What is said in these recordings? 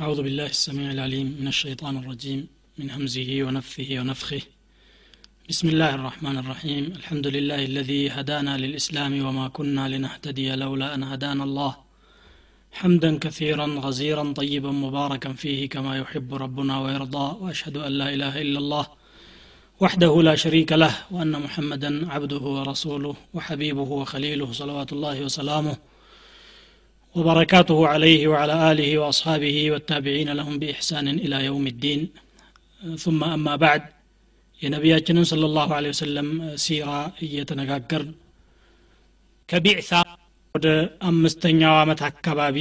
أعوذ بالله السميع العليم من الشيطان الرجيم من همزه ونفثه ونفخه. بسم الله الرحمن الرحيم. الحمد لله الذي هدانا للإسلام وما كنا لنهتدي لولا أن هدانا الله. حمدا كثيرا غزيرا طيبا مباركا فيه كما يحب ربنا ويرضى وأشهد أن لا إله إلا الله وحده لا شريك له وأن محمدا عبده ورسوله وحبيبه وخليله صلوات الله وسلامه. وبركاته عليه وعلى آله وأصحابه والتابعين لهم بإحسان إلى يوم الدين ثم أما بعد የነቢያችንን صلى الله عليه وسلم ሲራ እየተነጋገርን ከቢዕሳ ወደ አምስተኛው ዓመት አካባቢ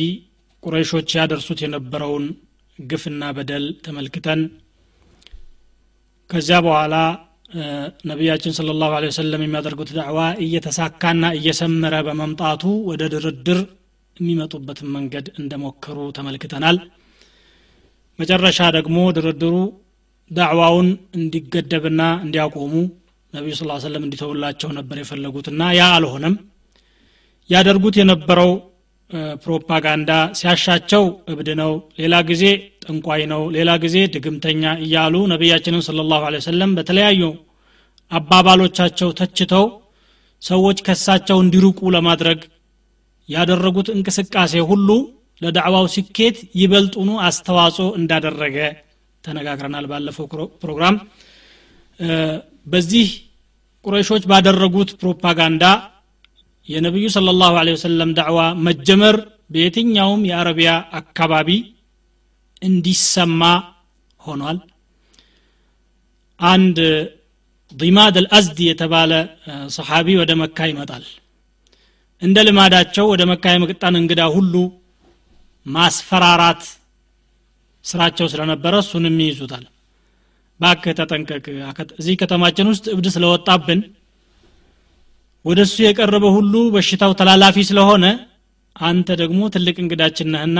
ቁረይሾች ያደርሱት የነበረውን ግፍና በደል ተመልክተን ከዚያ በኋላ ነቢያችን ስለ ላሁ ወሰለም የሚያደርጉት ዳዕዋ እየተሳካና እየሰመረ በመምጣቱ ወደ ድርድር የሚመጡበትን መንገድ እንደሞከሩ ተመልክተናል። መጨረሻ ደግሞ ድርድሩ ዳዕዋውን እንዲገደብና እንዲያቆሙ ነቢዩ ስ ሰለም እንዲተውላቸው ነበር የፈለጉትና ያ አልሆነም። ያደርጉት የነበረው ፕሮፓጋንዳ ሲያሻቸው እብድ ነው ሌላ ጊዜ ጠንቋይ ነው ሌላ ጊዜ ድግምተኛ እያሉ ነቢያችንን ስለ ላሁ ሰለም በተለያዩ አባባሎቻቸው ተችተው ሰዎች ከሳቸው እንዲርቁ ለማድረግ ያደረጉት እንቅስቃሴ ሁሉ ለዳዕዋው ስኬት ይበልጡኑ አስተዋጽኦ እንዳደረገ ተነጋግረናል ባለፈው ፕሮግራም። በዚህ ቁረይሾች ባደረጉት ፕሮፓጋንዳ የነቢዩ ስለ ላሁ ወሰለም ዳዕዋ መጀመር በየትኛውም የአረቢያ አካባቢ እንዲሰማ ሆኗል። አንድ ዲማድ አልአዝዲ የተባለ ሰሓቢ ወደ መካ ይመጣል እንደ ልማዳቸው ወደ መካ የመጣን እንግዳ ሁሉ ማስፈራራት ስራቸው ስለነበረ እሱንም ይይዙታል። ባክ ተጠንቀቅ። እዚህ ከተማችን ውስጥ እብድ ስለወጣብን ወደ እሱ የቀረበ ሁሉ በሽታው ተላላፊ ስለሆነ አንተ ደግሞ ትልቅ እንግዳችን ነህና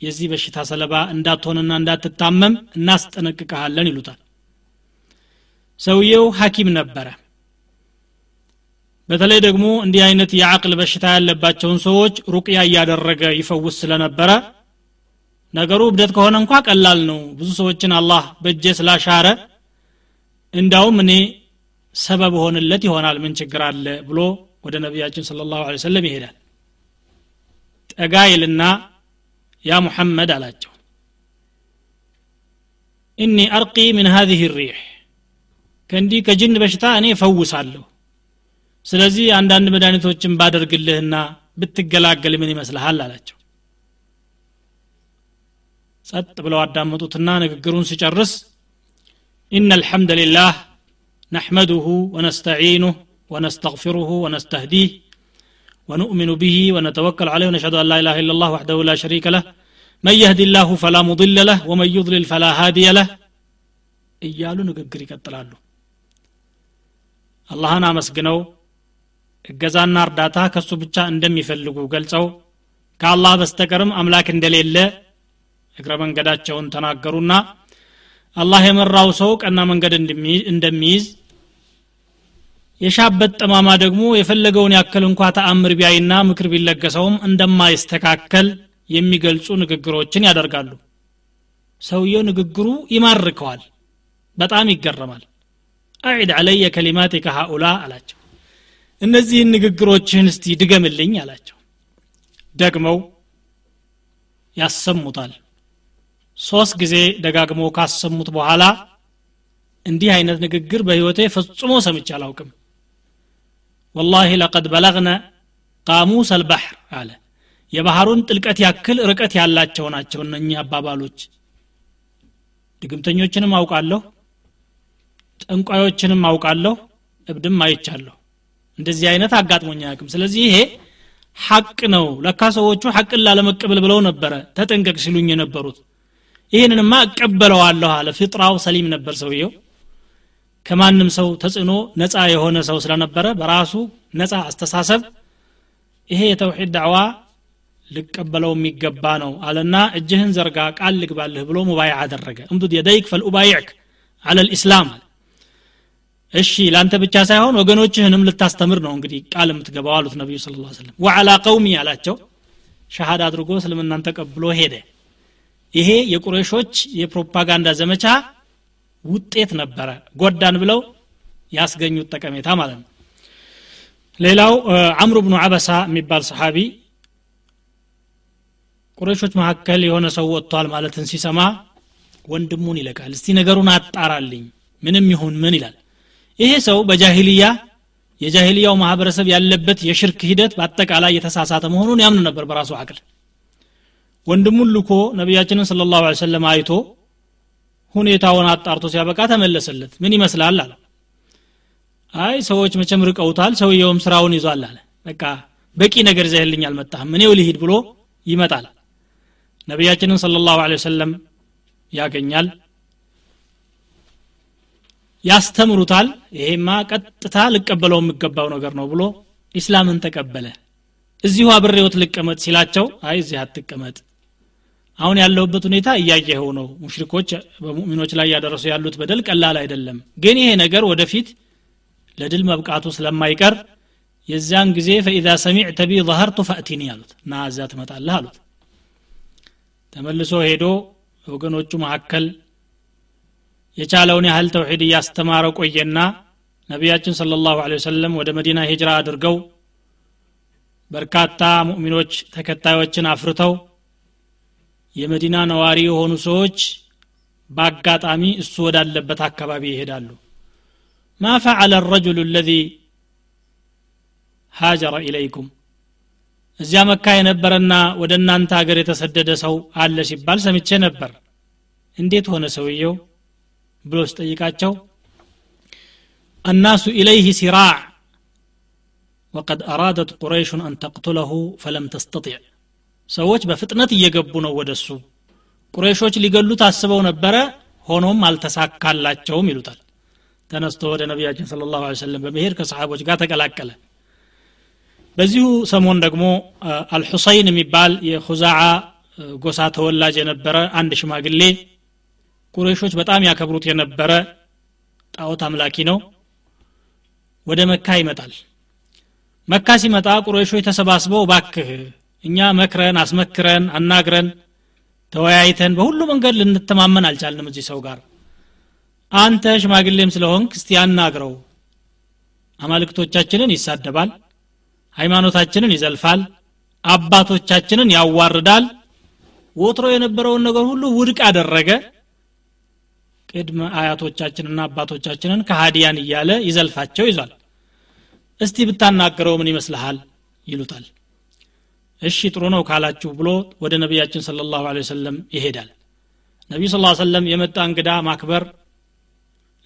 የዚህ በሽታ ሰለባ እንዳትሆንና እንዳትታመም እናስጠነቅቀሃለን ይሉታል። ሰውየው ሐኪም ነበረ በተለይ ደግሞ እንዲህ አይነት የአቅል በሽታ ያለባቸውን ሰዎች ሩቅያ እያደረገ ይፈውስ ስለነበረ ነገሩ እብደት ከሆነ እንኳ ቀላል ነው። ብዙ ሰዎችን አላህ በእጄ ስላሻረ እንዳውም እኔ ሰበብ ሆንለት ይሆናል ምን ችግር አለ ብሎ ወደ ነቢያችን ስለ ላሁ ሰለም ይሄዳል። ጠጋ ይልና ያ ሙሐመድ አላቸው እኒ አርቂ ምን ሀዚህ ሪሕ ከእንዲህ ከጅን በሽታ እኔ ፈውሳለሁ ስለዚህ አንዳንድ መድኃኒቶችን ባደርግልህና ብትገላገል ምን ይመስልሃል አላቸው። ጸጥ ብለው አዳመጡትና ንግግሩን ሲጨርስ إن الحمد لله نحمده ونستعينه ونستغفره ونستهديه ونؤمن به ونتوكل عليه ونشهد أن لا إله إلا الله وحده لا شريك له من يهد الله فلا مضل له ومن يضلل فلا هادي له إيالو نقرق الطلال الله أنا مسجنو እገዛና እርዳታ ከሱ ብቻ እንደሚፈልጉ ገልጸው ከአላህ በስተቀርም አምላክ እንደሌለ እግረ መንገዳቸውን ተናገሩና አላህ የመራው ሰው ቀና መንገድ እንደሚይዝ የሻበት ጠማማ ደግሞ የፈለገውን ያክል እንኳ ተአምር ቢያይና ምክር ቢለገሰውም እንደማይስተካከል የሚገልጹ ንግግሮችን ያደርጋሉ። ሰውየው ንግግሩ ይማርከዋል በጣም ይገረማል። አዒድ አለየ ከሊማት ከሃኡላ አላቸው እነዚህን ንግግሮችህን እስቲ ድገምልኝ አላቸው። ደግመው ያሰሙታል። ሶስት ጊዜ ደጋግሞ ካሰሙት በኋላ እንዲህ አይነት ንግግር በህይወቴ ፈጽሞ ሰምቼ አላውቅም። ወላሂ ለቀድ በለግነ ቃሙስ አልባሕር አለ። የባህሩን ጥልቀት ያክል ርቀት ያላቸው ናቸው እነኚህ አባባሎች። ድግምተኞችንም አውቃለሁ ጠንቋዮችንም አውቃለሁ እብድም አይቻለሁ እንደዚህ አይነት አጋጥሞኝ አያውቅም። ስለዚህ ይሄ ሐቅ ነው። ለካ ሰዎቹ ሐቅን ላለመቀበል ብለው ነበረ ተጠንቀቅ ሲሉኝ የነበሩት። ይህንንማ እቀበለዋለሁ አለ። ፍጥራው ሰሊም ነበር ሰውየው። ከማንም ሰው ተጽዕኖ ነፃ የሆነ ሰው ስለነበረ በራሱ ነፃ አስተሳሰብ ይሄ የተውሒድ ዳዕዋ ልቀበለው የሚገባ ነው አለና እጅህን ዘርጋ ቃል ልግባልህ ብሎ ሙባይዕ አደረገ። እምዱድ የደይክ ፈልኡባይዕክ አለ። ልእስላም እሺ ለአንተ ብቻ ሳይሆን ወገኖችህንም ልታስተምር ነው እንግዲህ ቃል የምትገባው አሉት ነቢዩ ስለ ላ ስለም ወዓላ ቀውሚ አላቸው። ሻሃድ አድርጎ እስልምናን ተቀብሎ ሄደ። ይሄ የቁረሾች የፕሮፓጋንዳ ዘመቻ ውጤት ነበረ። ጎዳን ብለው ያስገኙት ጠቀሜታ ማለት ነው። ሌላው አምሩ ብኑ አበሳ የሚባል ሰሓቢ ቁረሾች መካከል የሆነ ሰው ወጥቷል ማለትን ሲሰማ ወንድሙን ይለቃል እስቲ ነገሩን አጣራልኝ ምንም ይሁን ምን ይላል ይሄ ሰው በጃሂልያ የጃሂልያው ማህበረሰብ ያለበት የሽርክ ሂደት በአጠቃላይ የተሳሳተ መሆኑን ያምን ነበር በራሱ አቅል። ወንድሙን ልኮ ነቢያችንን ስለ ላሁ ሰለም አይቶ ሁኔታውን አጣርቶ ሲያበቃ ተመለሰለት። ምን ይመስላል አለ። አይ ሰዎች መቼም ርቀውታል ሰውየውም ስራውን ይዟል አለ። በቃ በቂ ነገር ይዘህልኝ አልመጣህም እኔው ልሂድ ብሎ ይመጣል። ነቢያችንን ስለ ላሁ ወሰለም ያገኛል ያስተምሩታል። ይሄማ ቀጥታ ልቀበለው የሚገባው ነገር ነው ብሎ ኢስላምን ተቀበለ። እዚሁ አብሬዎት ልቀመጥ ሲላቸው አይ እዚህ አትቀመጥ። አሁን ያለሁበት ሁኔታ እያየኸው ነው። ሙሽሪኮች በሙእሚኖች ላይ ያደረሱ ያሉት በደል ቀላል አይደለም። ግን ይሄ ነገር ወደፊት ለድል መብቃቱ ስለማይቀር የዚያን ጊዜ فإذا سمعت بي ظهرت فأتني አሉት። እና እዛ ትመጣለህ አሉት። ተመልሶ ሄዶ ወገኖቹ መካከል የቻለውን ያህል ተውሒድ እያስተማረ ቆየና ነቢያችን ስለ ላሁ ወሰለም ወደ መዲና ሂጅራ አድርገው በርካታ ሙእሚኖች ተከታዮችን አፍርተው የመዲና ነዋሪ የሆኑ ሰዎች በአጋጣሚ እሱ ወዳለበት አካባቢ ይሄዳሉ። ማ ፈዓለ ረጅሉ ለዚ ሃጀረ ኢለይኩም? እዚያ መካ የነበረና ወደ እናንተ ሀገር የተሰደደ ሰው አለ ሲባል ሰምቼ ነበር። እንዴት ሆነ ሰውየው ብሎ ሲጠይቃቸው الناس إليه سراع وقد أرادت قريش أن تقتله فلم تستطع ሰዎች በፍጥነት እየገቡ ነው ወደሱ ቁረይሾች ሊገሉት አስበው ነበረ ሆኖም አልተሳካላቸውም ይሉታል ተነስቶ ወደ ነቢያችን ስለ ላሁ ሰለም በመሄድ ከሰሓቦች ጋር ተቀላቀለ በዚሁ ሰሞን ደግሞ አልሑሰይን የሚባል የኹዛዓ ጎሳ ተወላጅ የነበረ አንድ ሽማግሌ ቁረይሾች በጣም ያከብሩት የነበረ ጣዖት አምላኪ ነው። ወደ መካ ይመጣል። መካ ሲመጣ ቁረይሾች ተሰባስበው ባክህ እኛ መክረን አስመክረን አናግረን ተወያይተን በሁሉ መንገድ ልንተማመን አልቻልንም እዚህ ሰው ጋር። አንተ ሽማግሌም ስለሆንክ እስቲ አናግረው። አማልክቶቻችንን ይሳደባል ሃይማኖታችንን ይዘልፋል አባቶቻችንን ያዋርዳል። ወትሮ የነበረውን ነገር ሁሉ ውድቅ አደረገ ቅድመ አያቶቻችንና አባቶቻችንን ከሃዲያን እያለ ይዘልፋቸው ይዟል። እስቲ ብታናገረው ምን ይመስልሃል? ይሉታል። እሺ ጥሩ ነው ካላችሁ ብሎ ወደ ነቢያችን ስለ ላሁ ወሰለም ይሄዳል። ነቢዩ ስ ሰለም የመጣ እንግዳ ማክበር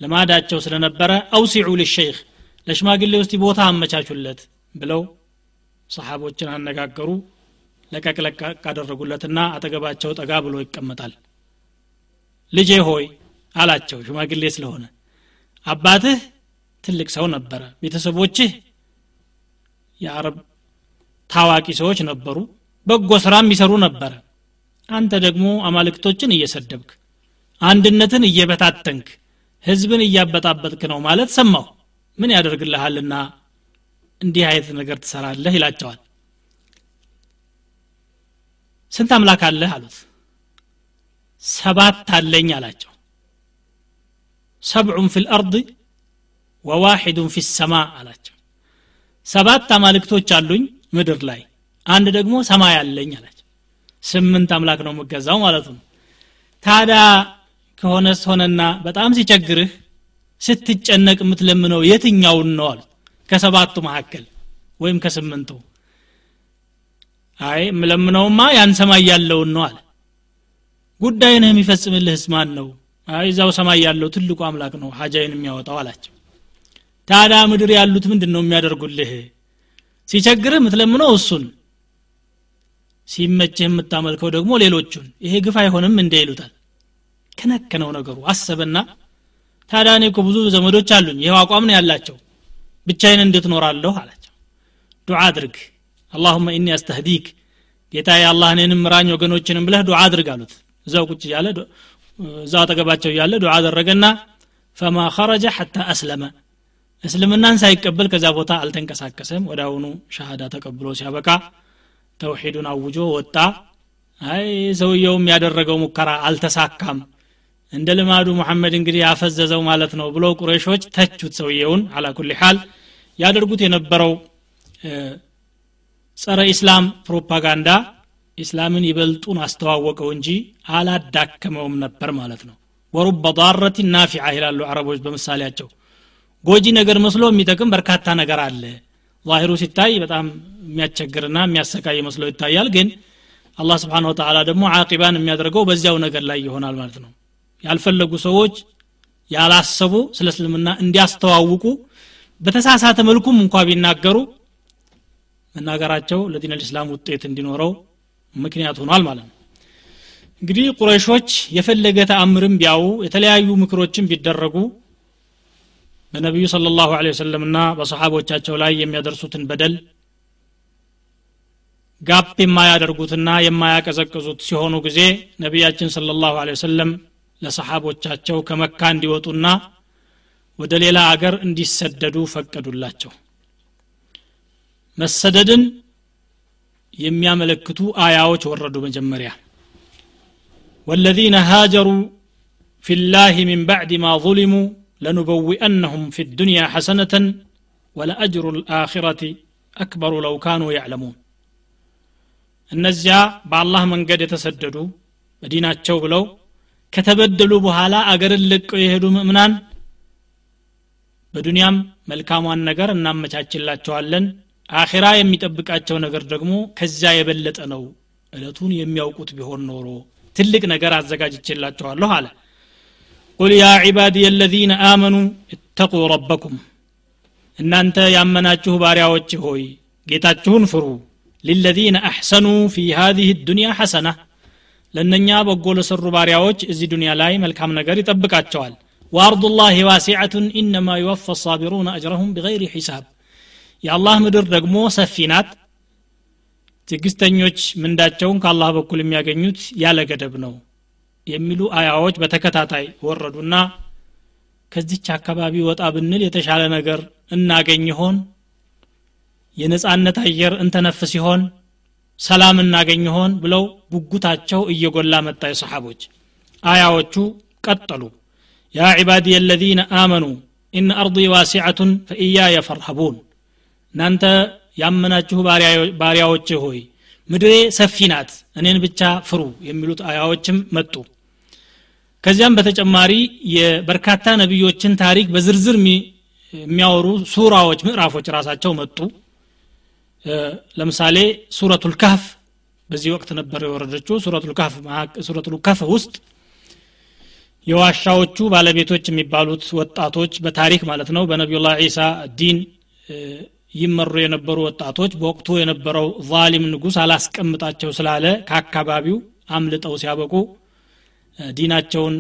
ልማዳቸው ስለነበረ አውሲዑ ልሸይኽ ለሽማግሌ ውስጥ ቦታ አመቻቹለት ብለው ሰሓቦችን አነጋገሩ ለቀቅ ለቀቅ አደረጉለትና አጠገባቸው ጠጋ ብሎ ይቀመጣል። ልጄ ሆይ አላቸው ሽማግሌ ስለሆነ። አባትህ ትልቅ ሰው ነበረ። ቤተሰቦችህ የአረብ ታዋቂ ሰዎች ነበሩ። በጎ ስራም ይሰሩ ነበረ። አንተ ደግሞ አማልክቶችን እየሰደብክ አንድነትን እየበታተንክ ህዝብን እያበጣበጥክ ነው ማለት ሰማሁ። ምን ያደርግልሃልና እንዲህ አይነት ነገር ትሰራለህ ይላቸዋል። ስንት አምላክ አለህ አሉት። ሰባት አለኝ አላቸው ሰብዑን ፊ ልአርድ ወዋሒዱን ፊ ሰማ አላቸው። ሰባት አማልክቶች አሉኝ ምድር ላይ አንድ ደግሞ ሰማይ አለኝ አላቸው። ስምንት አምላክ ነው የምገዛው ማለት ነው። ታዲያ ከሆነስ ሆነና በጣም ሲቸግርህ ስትጨነቅ የምትለምነው የትኛውን ነው አሉት። ከሰባቱ መካከል ወይም ከስምንቱ። አይ የምለምነውማ ያን ሰማይ ያለውን ነው አለ። ጉዳይንህ የሚፈጽምልህስ ማን ነው እዛው ሰማይ ያለው ትልቁ አምላክ ነው ሀጃይን የሚያወጣው አላቸው። ታዲያ ምድር ያሉት ምንድን ነው የሚያደርጉልህ? ሲቸግርህ የምትለምነው እሱን ሲመችህ የምታመልከው ደግሞ ሌሎቹን። ይሄ ግፍ አይሆንም እንደ ይሉታል። ከነከነው ነገሩ አሰበና ታዲያ እኔ ብዙ ዘመዶች አሉኝ ይኸው አቋም ነው ያላቸው ብቻዬን እንዴት ኖራለሁ አላቸው። ዱዓ አድርግ አላሁመ ኢኒ አስተህዲክ ጌታ የአላህ እኔንም ምራኝ ወገኖችንም ብለህ ዱዓ አድርግ አሉት። እዛው ቁጭ እያለ እዛው አጠገባቸው እያለ ዱዓ አደረገና ፈማ ኸረጀ ሐታ አስለመ። እስልምናን ሳይቀበል ከዛ ቦታ አልተንቀሳቀሰም። ወደ አሁኑ ሻሃዳ ተቀብሎ ሲያበቃ ተውሒዱን አውጆ ወጣ። አይ ሰውየውም ያደረገው ሙከራ አልተሳካም። እንደ ልማዱ ሙሐመድ እንግዲህ ያፈዘዘው ማለት ነው ብሎ ቁረሾች ተቹት ሰውየውን አላ ኩል ሓል ያደርጉት የነበረው ጸረ ኢስላም ፕሮፓጋንዳ ኢስላምን ይበልጡን አስተዋወቀው እንጂ አላዳከመውም ነበር ማለት ነው። ወሩበ ዳረት ናፊዓ ይላሉ አረቦች በምሳሌያቸው። ጎጂ ነገር መስሎ የሚጠቅም በርካታ ነገር አለ። ዛሂሩ ሲታይ በጣም የሚያስቸግርና የሚያሰቃይ መስሎ ይታያል። ግን አላህ ስብሓን ወተላ ደግሞ አቂባን የሚያደርገው በዚያው ነገር ላይ ይሆናል ማለት ነው። ያልፈለጉ ሰዎች ያላሰቡ ስለ እስልምና እንዲያስተዋውቁ በተሳሳተ መልኩም እንኳ ቢናገሩ መናገራቸው ለዲን ልእስላም ውጤት እንዲኖረው ምክንያት ሆኗል ማለት ነው። እንግዲህ ቁረይሾች የፈለገ ተአምርም ቢያው የተለያዩ ምክሮችን ቢደረጉ በነቢዩ ስለ ላሁ ወሰለምና በሰሓቦቻቸው ላይ የሚያደርሱትን በደል ጋፕ የማያደርጉትና የማያቀዘቅዙት ሲሆኑ ጊዜ ነቢያችን ስለ ላሁ ወሰለም ለሰሓቦቻቸው ከመካ እንዲወጡና ወደ ሌላ አገር እንዲሰደዱ ፈቀዱላቸው። መሰደድን የሚያመለክቱ አያዎች ወረዱ መጀመሪያ። ወለዚነ ሃጀሩ ፊላሂ ሚን ባዕድ ማ ظልሙ ለኑበዊአነሁም ፊ ዱንያ ሐሰነተን ወለአጅሩ ልአኪረቲ አክበሩ ለው ካኑ ያዕለሙን። እነዚያ በአላህ መንገድ የተሰደዱ በዲናቸው ብለው ከተበደሉ በኋላ አገርን ለቀው የሄዱ ምእምናን በዱንያም መልካሟን ነገር እናመቻችላቸዋለን። አኼራ የሚጠብቃቸው ነገር ደግሞ ከዚያ የበለጠ ነው። እለቱን የሚያውቁት ቢሆን ኖሮ ትልቅ ነገር አዘጋጅቼላቸዋለሁ አለ። ቁል ያ ዒባዲ የለዚነ አመኑ እተቁ ረበኩም። እናንተ ያመናችሁ ባሪያዎች ሆይ ጌታችሁን ፍሩ። ሊለዚነ አሕሰኑ ፊ ሃዚህ ዱንያ ሐሰና። ለእነኛ በጎ ለሰሩ ባሪያዎች እዚህ ዱንያ ላይ መልካም ነገር ይጠብቃቸዋል። ወአርዱ ላህ ዋሲዐቱን ኢነማ ይወፋ ሳቢሩነ አጅረሁም ቢገይሪ ሒሳብ የአላህ ምድር ደግሞ ሰፊ ናት። ትዕግስተኞች ምንዳቸውን ከአላህ በኩል የሚያገኙት ያለ ገደብ ነው የሚሉ አያዎች በተከታታይ ወረዱና ከዚች አካባቢ ወጣ ብንል የተሻለ ነገር እናገኝ ይሆን? የነጻነት አየር እንተነፍ ሲሆን ሰላም እናገኝ ይሆን? ብለው ጉጉታቸው እየጎላ መጣ የሰሓቦች። አያዎቹ ቀጠሉ። ያ ዒባዲ የለዚነ አመኑ ኢነ አርض ዋሲዐቱን ፈኢያየ ፈርሀቡን እናንተ ያመናችሁ ባሪያዎች ሆይ ምድሬ ሰፊ ናት እኔን ብቻ ፍሩ የሚሉት አያዎችም መጡ። ከዚያም በተጨማሪ የበርካታ ነቢዮችን ታሪክ በዝርዝር የሚያወሩ ሱራዎች ምዕራፎች ራሳቸው መጡ። ለምሳሌ ሱረቱል ካህፍ በዚህ ወቅት ነበር የወረደችው። ሱረቱል ካህፍ ውስጥ የዋሻዎቹ ባለቤቶች የሚባሉት ወጣቶች በታሪክ ማለት ነው በነቢዩላህ ዒሳ ዲን ይመሩ የነበሩ ወጣቶች በወቅቱ የነበረው ዛሊም ንጉስ አላስቀምጣቸው ስላለ ከአካባቢው አምልጠው ሲያበቁ ዲናቸውን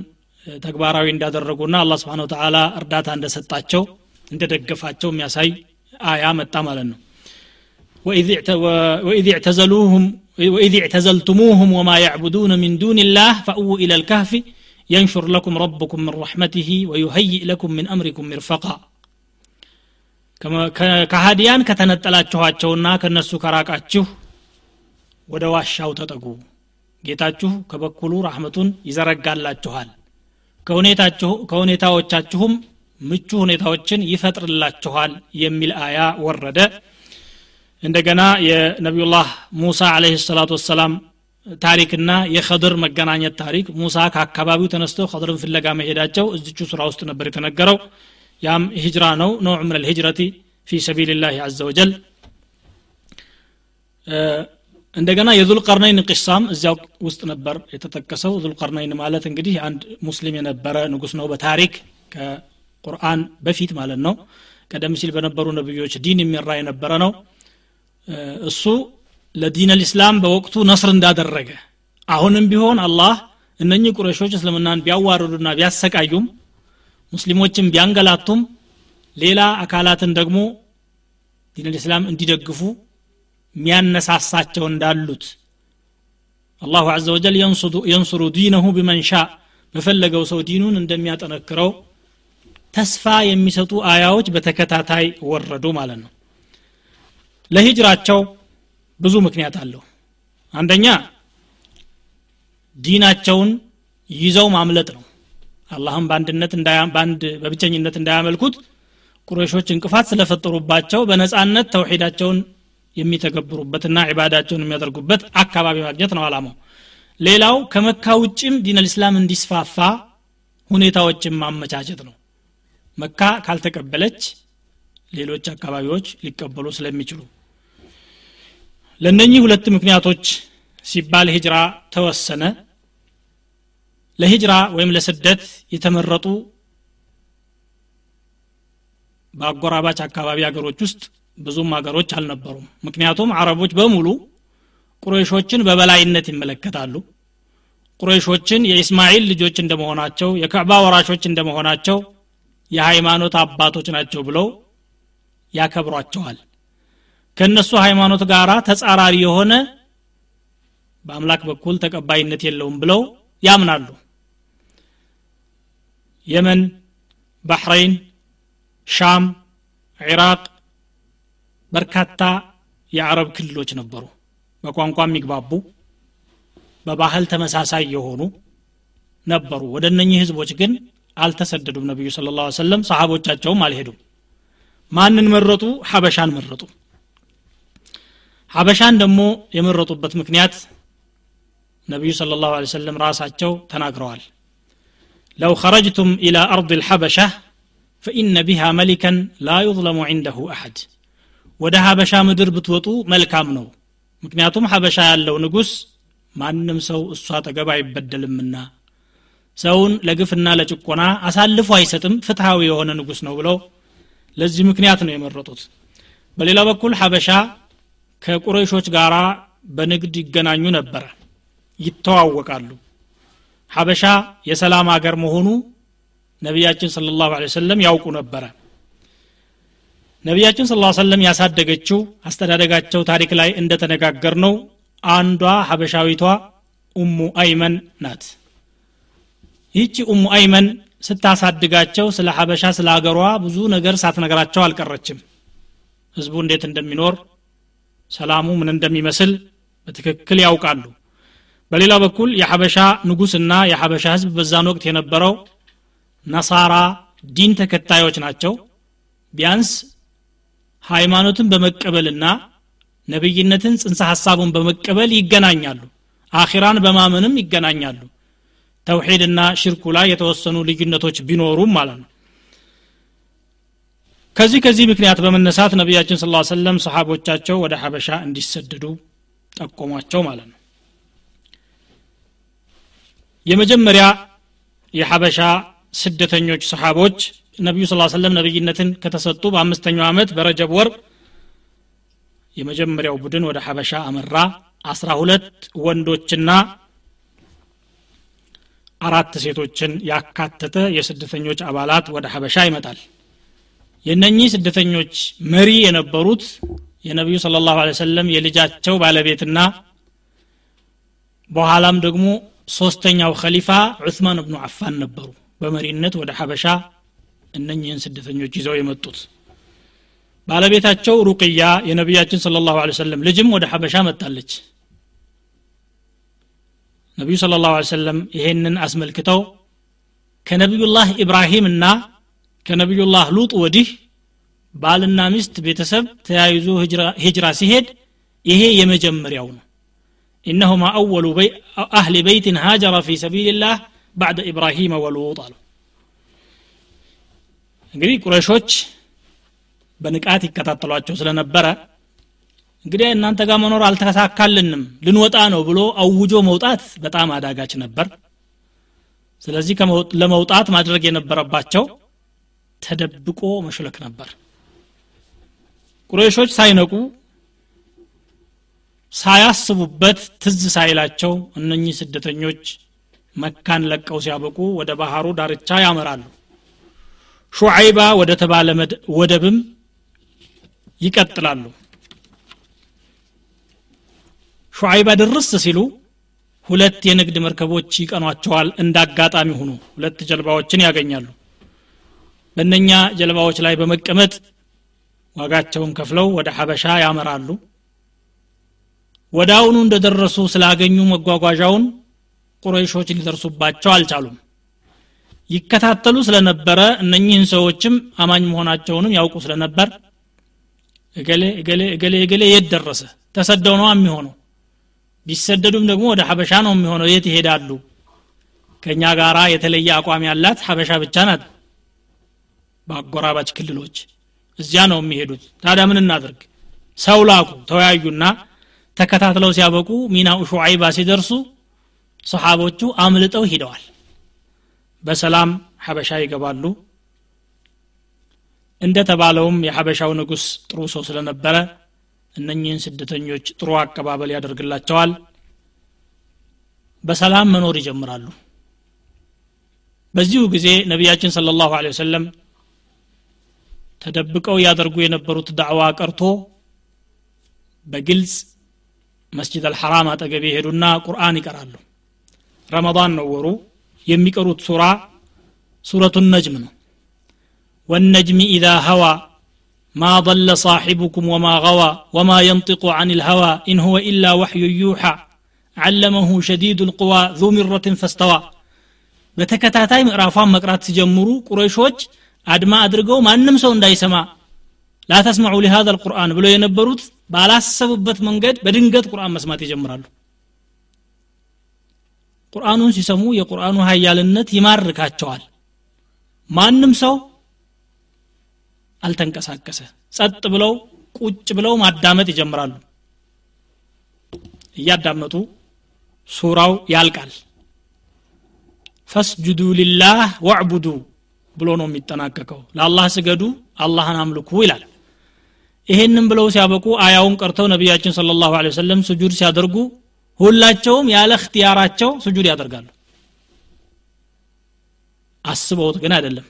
ተግባራዊ እንዳደረጉና አላ ስብን ተላ እርዳታ እንደሰጣቸው እንደደገፋቸው የሚያሳይ አያ መጣ ማለት ነው وإذ اعتزلتموهم وما يعبدون من دون الله فأووا إلى الكهف ينشر لكم ربكم من رحمته ويهيئ لكم من أمركم مرفقا ከሃዲያን ከተነጠላችኋቸውና ከነሱ ከራቃችሁ ወደ ዋሻው ተጠጉ። ጌታችሁ ከበኩሉ ራህመቱን ይዘረጋላችኋል። ከሁኔታዎቻችሁም ምቹ ሁኔታዎችን ይፈጥርላችኋል የሚል አያ ወረደ። እንደገና የነቢዩላህ ሙሳ አለህ ሰላቱ ወሰላም ታሪክና የኸድር መገናኘት ታሪክ ሙሳ ከአካባቢው ተነስተው ኸድርን ፍለጋ መሄዳቸው እዝቹ ስራ ውስጥ ነበር የተነገረው ያም ሂጅራ ነው። ነውዕ ምን ልሂጅረቲ ፊ ሰቢልላህ አዘ ወጀል። እንደገና የዙልቀርነይን ቅሳም እዚያው ውስጥ ነበር የተጠቀሰው። ዙልቀርነይን ማለት እንግዲህ አንድ ሙስሊም የነበረ ንጉስ ነው በታሪክ ከቁርአን በፊት ማለት ነው። ቀደም ሲል በነበሩ ነቢዮች ዲን የሚራ የነበረ ነው። እሱ ለዲን ልእስላም በወቅቱ ነስር እንዳደረገ አሁንም ቢሆን አላህ እነኚህ ቁረሾች እስልምናን ቢያዋርዱና ቢያሰቃዩም ሙስሊሞችን ቢያንገላቱም ሌላ አካላትን ደግሞ ዲን ልእስላም እንዲደግፉ የሚያነሳሳቸው እንዳሉት አላሁ አዘ ወጀል የንሱሩ ዲነሁ ቢመን በፈለገው ሰው ዲኑን እንደሚያጠነክረው ተስፋ የሚሰጡ አያዎች በተከታታይ ወረዱ ማለት ነው። ለሂጅራቸው ብዙ ምክንያት አለው። አንደኛ ዲናቸውን ይዘው ማምለጥ ነው አላህም በአንድነት በአንድ በብቸኝነት እንዳያመልኩት ቁረሾች እንቅፋት ስለፈጠሩባቸው በነጻነት ተውሒዳቸውን የሚተገብሩበትና ዒባዳቸውን የሚያደርጉበት አካባቢ ማግኘት ነው አላማው ሌላው ከመካ ውጭም ዲን ልእስላም እንዲስፋፋ ሁኔታዎችን ማመቻቸት ነው። መካ ካልተቀበለች ሌሎች አካባቢዎች ሊቀበሉ ስለሚችሉ። ለእነኚህ ሁለት ምክንያቶች ሲባል ሂጅራ ተወሰነ ለሂጅራ ወይም ለስደት የተመረጡ በአጎራባች አካባቢ ሀገሮች ውስጥ ብዙም ሀገሮች አልነበሩም። ምክንያቱም አረቦች በሙሉ ቁረይሾችን በበላይነት ይመለከታሉ። ቁረይሾችን የኢስማኤል ልጆች እንደመሆናቸው የካዕባ ወራሾች እንደመሆናቸው የሃይማኖት አባቶች ናቸው ብለው ያከብሯቸዋል። ከእነሱ ሃይማኖት ጋር ተጻራሪ የሆነ በአምላክ በኩል ተቀባይነት የለውም ብለው ያምናሉ የመን ባህረይን ሻም ኢራቅ በርካታ የአረብ ክልሎች ነበሩ። በቋንቋ የሚግባቡ በባህል ተመሳሳይ የሆኑ ነበሩ። ወደ እነኚህ ህዝቦች ግን አልተሰደዱም። ነቢዩ ስለ ላ ሰለም ሰሃቦቻቸውም አልሄዱም። ማንን መረጡ? ሀበሻን መረጡ። ሀበሻን ደግሞ የመረጡበት ምክንያት ነቢዩ ስለ ላሁ ሰለም ራሳቸው ተናግረዋል ለው ኸረጅቱም ኢላ አርድ ልሐበሻ ፈኢነ ቢሃ መሊከን ላ ዩظለሙ ዐንደሁ አሐድ ወደ ሀበሻ ምድር ብትወጡ መልካም ነው። ምክንያቱም ሀበሻ ያለው ንጉሥ ማንም ሰው እሱ አጠገብ አይበደልምና። ሰውን ለግፍና ለጭቆና አሳልፎ አይሰጥም ፍትሐዊ የሆነ ንጉሥ ነው ብለው ለዚህ ምክንያት ነው የመረጡት። በሌላ በኩል ሀበሻ ከቁረይሾች ጋር በንግድ ይገናኙ ነበረ ይተዋወቃሉ። ሀበሻ የሰላም አገር መሆኑ ነቢያችን ስለ ላሁ ሰለም ያውቁ ነበረ። ነቢያችን ስለ ሰለም ያሳደገችው አስተዳደጋቸው ታሪክ ላይ እንደተነጋገር ነው አንዷ ሀበሻዊቷ ኡሙ አይመን ናት። ይህቺ ኡሙ አይመን ስታሳድጋቸው ስለ ሀበሻ ስለ አገሯ ብዙ ነገር ሳትነግራቸው አልቀረችም። ህዝቡ እንዴት እንደሚኖር ሰላሙ ምን እንደሚመስል በትክክል ያውቃሉ በሌላ በኩል የሐበሻ ንጉስና የሐበሻ ህዝብ በዛን ወቅት የነበረው ነሳራ ዲን ተከታዮች ናቸው። ቢያንስ ሃይማኖትን በመቀበልና ነብይነትን ጽንሰ ሐሳቡን በመቀበል ይገናኛሉ። አኺራን በማመንም ይገናኛሉ። ተውሒድና ሽርኩ ላይ የተወሰኑ ልዩነቶች ቢኖሩም ማለት ነው። ከዚህ ከዚህ ምክንያት በመነሳት ነቢያችን ስለ ሰለም ሰሓቦቻቸው ወደ ሐበሻ እንዲሰደዱ ጠቆሟቸው ማለት ነው የመጀመሪያ የሐበሻ ስደተኞች ሰሓቦች ነቢዩ ስ ሰለም ነቢይነትን ከተሰጡ በአምስተኛው ዓመት በረጀብ ወር የመጀመሪያው ቡድን ወደ ሐበሻ አመራ። አስራ ሁለት ወንዶችና አራት ሴቶችን ያካተተ የስደተኞች አባላት ወደ ሐበሻ ይመጣል። የነኚህ ስደተኞች መሪ የነበሩት የነቢዩ ስለ ላሁ ሰለም የልጃቸው ባለቤትና በኋላም ደግሞ ሶስተኛው ከሊፋ ዑስማን እብኑ አፋን ነበሩ። በመሪነት ወደ ሐበሻ እነኝህን ስደተኞች ይዘው የመጡት። ባለቤታቸው ሩቅያ የነቢያችን ስለ ላሁ ሰለም ልጅም ወደ ሐበሻ መጣለች። ነቢዩ ስለ ላሁ ሰለም ይሄንን አስመልክተው ከነቢዩላህ ኢብራሂምና ከነቢዩላህ ሉጥ ወዲህ ባልና ሚስት ቤተሰብ ተያይዞ ሂጅራ ሲሄድ ይሄ የመጀመሪያው ነው ኢነሁማ አወሉ አህሊ በይትን ሃጀረ ፊ ሰቢልላህ ባዕደ ኢብራሂመ ወሉጥ አሉ እንግዲህ ቁረሾች በንቃት ይከታተሏቸው ስለነበረ እንግዲህ እናንተ ጋር መኖር አልተሳካልንም ልንወጣ ነው ብሎ አውጆ መውጣት በጣም አዳጋች ነበር። ስለዚህ ለመውጣት ማድረግ የነበረባቸው ተደብቆ መሽለክ ነበር። ቁረይሾች ሳይነቁ ሳያስቡበት ትዝ ሳይላቸው እነኚህ ስደተኞች መካን ለቀው ሲያበቁ ወደ ባህሩ ዳርቻ ያመራሉ። ሹዓይባ ወደ ተባለ ወደብም ይቀጥላሉ። ሹዓይባ ድርስ ሲሉ ሁለት የንግድ መርከቦች ይቀኗቸዋል እንደ አጋጣሚ ሁኑ ሁለት ጀልባዎችን ያገኛሉ። በእነኛ ጀልባዎች ላይ በመቀመጥ ዋጋቸውን ከፍለው ወደ ሐበሻ ያመራሉ ወደ አሁኑ እንደደረሱ ስላገኙ መጓጓዣውን ቁረይሾች ሊደርሱባቸው አልቻሉም። ይከታተሉ ስለነበረ እነኚህን ሰዎችም አማኝ መሆናቸውንም ያውቁ ስለነበር እገሌ እገሌ እገሌ እገሌ የት ደረሰ? ተሰደው ነው የሚሆነው? ቢሰደዱም ደግሞ ወደ ሀበሻ ነው የሚሆነው። የት ይሄዳሉ? ከእኛ ጋራ የተለየ አቋም ያላት ሀበሻ ብቻ ናት። በአጎራባች ክልሎች እዚያ ነው የሚሄዱት። ታዲያ ምን እናድርግ? ሰው ላኩ ተወያዩና ተከታትለው ሲያበቁ ሚናኡ ሹዓይባ ሲደርሱ ሰሓቦቹ አምልጠው ሂደዋል። በሰላም ሀበሻ ይገባሉ። እንደ ተባለውም የሀበሻው ንጉስ ጥሩ ሰው ስለነበረ እነኚህን ስደተኞች ጥሩ አቀባበል ያደርግላቸዋል። በሰላም መኖር ይጀምራሉ። በዚሁ ጊዜ ነቢያችን ስለ ላሁ ወሰለም ተደብቀው ያደርጉ የነበሩት ዳዕዋ ቀርቶ በግልጽ መስጂድ አልሐራም አጠገብ ይሄዱና ቁርአን ይቀራሉ። ረመዳን ነው ወሩ። የሚቀሩት ሱራ ሱረቱ ነጅም ነው። ወነጅሚ ኢዛ ሀዋ ማ ضل صاحبكم وما غوى وما ينطق عن الهوى إن هو إلا وحي يوحى علمه شديد القوى ذو مرة فاستوى በተከታታይ ምዕራፏን መቅራት ሲጀምሩ ቁረይሾች አድማ አድርገው ማንም ሰው እንዳይሰማ ላ ተስመዑ ሊሃذ አልቁርአን ብሎ የነበሩት ባላሰቡበት መንገድ በድንገት ቁርአን መስማት ይጀምራሉ። ቁርአኑን ሲሰሙ የቁርአኑ ሀያልነት ይማርካቸዋል። ማንም ሰው አልተንቀሳቀሰ ጸጥ ብለው ቁጭ ብለው ማዳመጥ ይጀምራሉ። እያዳመጡ ሱራው ያልቃል። ፈስጁዱ ሊላህ ወዕቡዱ ብሎ ነው የሚጠናቀቀው። ለአላህ ስገዱ አላህን አምልኩ ይላል ይሄንም ብለው ሲያበቁ አያውን ቀርተው ነቢያችን ስለ ላሁ ወሰለም ስጁድ ሲያደርጉ ሁላቸውም ያለ እክትያራቸው ስጁድ ያደርጋሉ። አስበውት ግን አይደለም።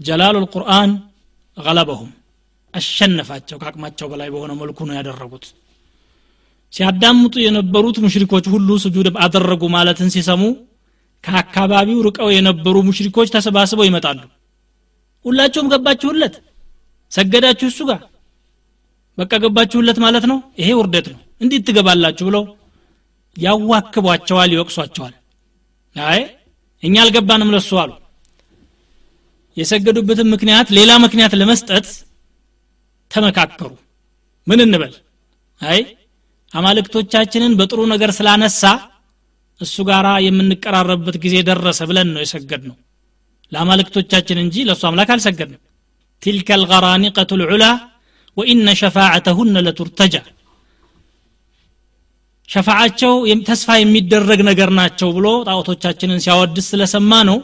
ጀላሉ ልቁርአን ገለበሁም አሸነፋቸው ከአቅማቸው በላይ በሆነ መልኩ ነው ያደረጉት። ሲያዳምጡ የነበሩት ሙሽሪኮች ሁሉ ስጁድ አደረጉ ማለትን ሲሰሙ ከአካባቢው ርቀው የነበሩ ሙሽሪኮች ተሰባስበው ይመጣሉ። ሁላቸውም ገባችሁለት ሰገዳችሁ እሱ ጋር? በቃ ገባችሁለት ማለት ነው? ይሄ ውርደት ነው። እንዴት ትገባላችሁ ብለው ያዋክቧቸዋል ይወቅሷቸዋል። አይ እኛ አልገባንም ለሱ አሉ። የሰገዱበትን ምክንያት ሌላ ምክንያት ለመስጠት ተመካከሩ። ምን እንበል? አይ አማልክቶቻችንን በጥሩ ነገር ስላነሳ እሱ ጋር የምንቀራረብበት ጊዜ ደረሰ ብለን ነው የሰገድ ነው ለአማልክቶቻችን እንጂ ለእሱ አምላክ አልሰገድንም تلك الغرانقة العلا وإن شفاعتهن لترتجى ሸፋዓቸው ተስፋ የሚደረግ ነገር ናቸው ብሎ ጣዖቶቻችንን ሲያወድስ ስለሰማ ነው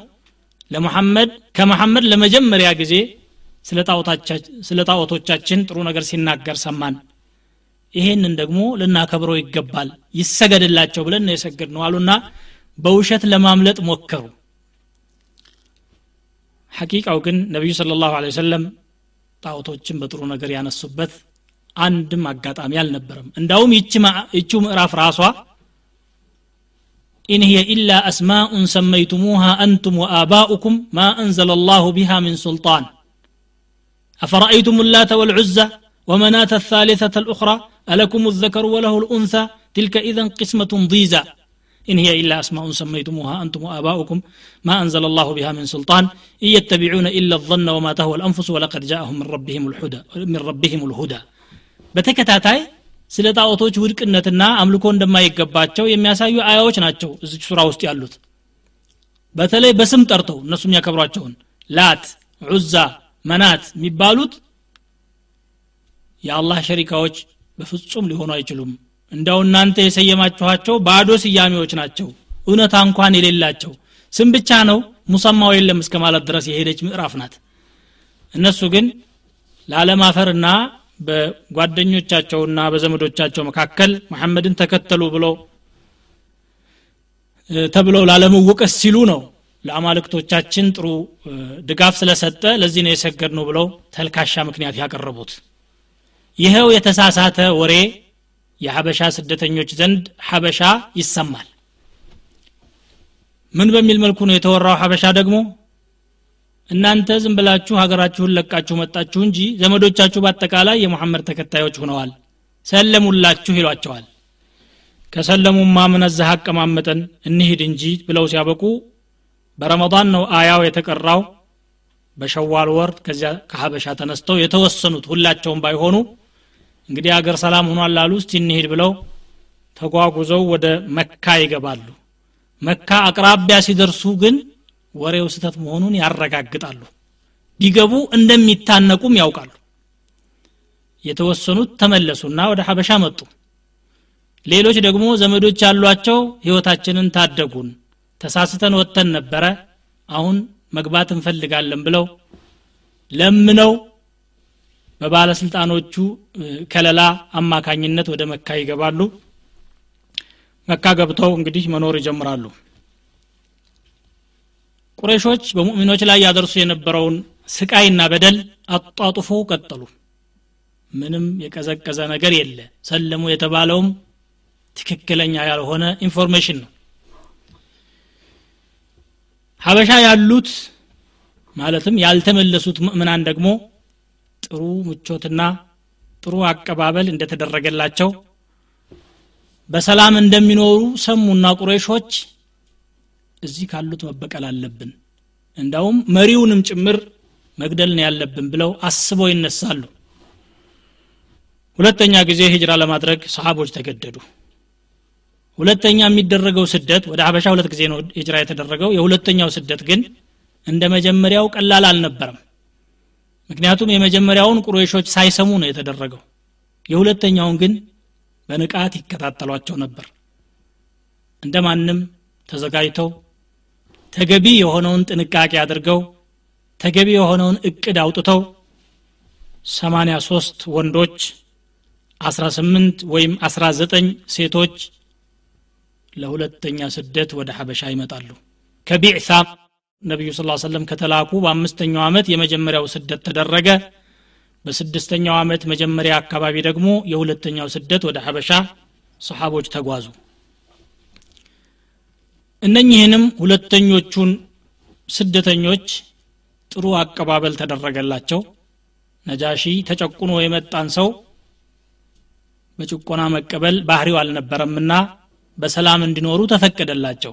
ለሙሐመድ ከመሐመድ ለመጀመሪያ ጊዜ ስለ ጣዖቶቻችን ጥሩ ነገር ሲናገር ሰማን ይሄንን ደግሞ ልናከብረው ይገባል ይሰገድላቸው ብለን ነው የሰገድ ነው አሉና በውሸት ለማምለጥ ሞከሩ ሐቂቃው ግን ነቢዩ ስለ ላሁ ወሰለም ጣዖቶችን በጥሩ ነገር ያነሱበት አንድም አጋጣሚ አልነበረም እንዳውም ይቺ ምዕራፍ ራሷ إن هي إلا أسماء سميتموها أنتم وآباؤكم ما أنزل الله بها من سلطان أفرأيتم اللات والعزى ومناة الثالثة الأخرى ألكم الذكر وله الأنثى تلك إذا قسمة ضيزى إن هي إلا أسماء سميتموها أنتم وآباؤكم ما أنزل الله بها من سلطان إن يتبعون إلا الظن وما تهوى الأنفس ولقد جاءهم من ربهم الهدى من ربهم الهدى በተከታታይ ስለ ጣዖቶች ውድቅነትና አምልኮ እንደማይገባቸው የሚያሳዩ አያዎች ናቸው እዚች ሱራ ውስጥ ያሉት በተለይ በስም ጠርተው እነሱ የሚያከብሯቸውን ላት ዑዛ መናት የሚባሉት የአላህ ሸሪካዎች በፍጹም ሊሆኑ አይችሉም እንደው እናንተ የሰየማችኋቸው ባዶ ስያሜዎች ናቸው እውነታ እንኳን የሌላቸው። ስም ብቻ ነው ሙሰማው የለም እስከ ማለት ድረስ የሄደች ምዕራፍ ናት። እነሱ ግን ላለማፈርና በጓደኞቻቸውና በዘመዶቻቸው መካከል መሐመድን ተከተሉ ብለው ተብለው ላለመወቀስ ሲሉ ነው ለአማልክቶቻችን ጥሩ ድጋፍ ስለሰጠ ለዚህ ነው የሰገድ ነው ብለው ተልካሻ ምክንያት ያቀረቡት። ይኸው የተሳሳተ ወሬ የሀበሻ ስደተኞች ዘንድ ሀበሻ ይሰማል። ምን በሚል መልኩ ነው የተወራው ሀበሻ ደግሞ? እናንተ ዝም ብላችሁ ሀገራችሁን ለቃችሁ መጣችሁ እንጂ ዘመዶቻችሁ በአጠቃላይ የሙሐመድ ተከታዮች ሆነዋል። ሰለሙላችሁ ይሏቸዋል። ከሰለሙማ ምነዛህ አቀማመጠን እንሂድ እንጂ ብለው ሲያበቁ በረመዳን ነው አያው የተቀራው። በሸዋል ወር ከዚያ ከሀበሻ ተነስተው የተወሰኑት ሁላቸውም ባይሆኑ እንግዲህ አገር ሰላም ሆኗል ላሉ እስቲ እንሂድ ብለው ተጓጉዘው ወደ መካ ይገባሉ። መካ አቅራቢያ ሲደርሱ ግን ወሬው ስተት መሆኑን ያረጋግጣሉ። ቢገቡ እንደሚታነቁም ያውቃሉ። የተወሰኑት ተመለሱና ወደ ሀበሻ መጡ። ሌሎች ደግሞ ዘመዶች ያሏቸው ህይወታችንን ታደጉን ተሳስተን ወጥተን ነበረ አሁን መግባት እንፈልጋለን ብለው ለምነው በባለስልጣኖቹ ከለላ አማካኝነት ወደ መካ ይገባሉ። መካ ገብተው እንግዲህ መኖር ይጀምራሉ። ቁረይሾች በሙእሚኖች ላይ ያደርሱ የነበረውን ስቃይና በደል አጧጡፎ ቀጠሉ። ምንም የቀዘቀዘ ነገር የለ። ሰለሙ የተባለውም ትክክለኛ ያልሆነ information ነው። ሀበሻ ያሉት ማለትም ያልተመለሱት ምእምናን ደግሞ ጥሩ ምቾትና ጥሩ አቀባበል እንደተደረገላቸው በሰላም እንደሚኖሩ ሰሙና ቁረይሾች እዚህ ካሉት መበቀል አለብን። እንዳውም መሪውንም ጭምር መግደል ነው ያለብን ብለው አስበው ይነሳሉ። ሁለተኛ ጊዜ ሂጅራ ለማድረግ ሰሃቦች ተገደዱ። ሁለተኛ የሚደረገው ስደት ወደ ሀበሻ ሁለት ጊዜ ነው ሂጅራ የተደረገው። የሁለተኛው ስደት ግን እንደ መጀመሪያው ቀላል አልነበረም ምክንያቱም የመጀመሪያውን ቁረይሾች ሳይሰሙ ነው የተደረገው። የሁለተኛውን ግን በንቃት ይከታተሏቸው ነበር። እንደ ማንም ተዘጋጅተው ተገቢ የሆነውን ጥንቃቄ አድርገው ተገቢ የሆነውን እቅድ አውጥተው 83 ወንዶች 18 ወይም 19 ሴቶች ለሁለተኛ ስደት ወደ ሀበሻ ይመጣሉ። ከቢዕሳ ነቢዩ ስ ሰለም ከተላኩ በአምስተኛው ዓመት የመጀመሪያው ስደት ተደረገ። በስድስተኛው ዓመት መጀመሪያ አካባቢ ደግሞ የሁለተኛው ስደት ወደ ሀበሻ ሰሓቦች ተጓዙ። እነኚህንም ሁለተኞቹን ስደተኞች ጥሩ አቀባበል ተደረገላቸው። ነጃሺ ተጨቁኖ የመጣን ሰው በጭቆና መቀበል ባህሪው አልነበረምና በሰላም እንዲኖሩ ተፈቀደላቸው።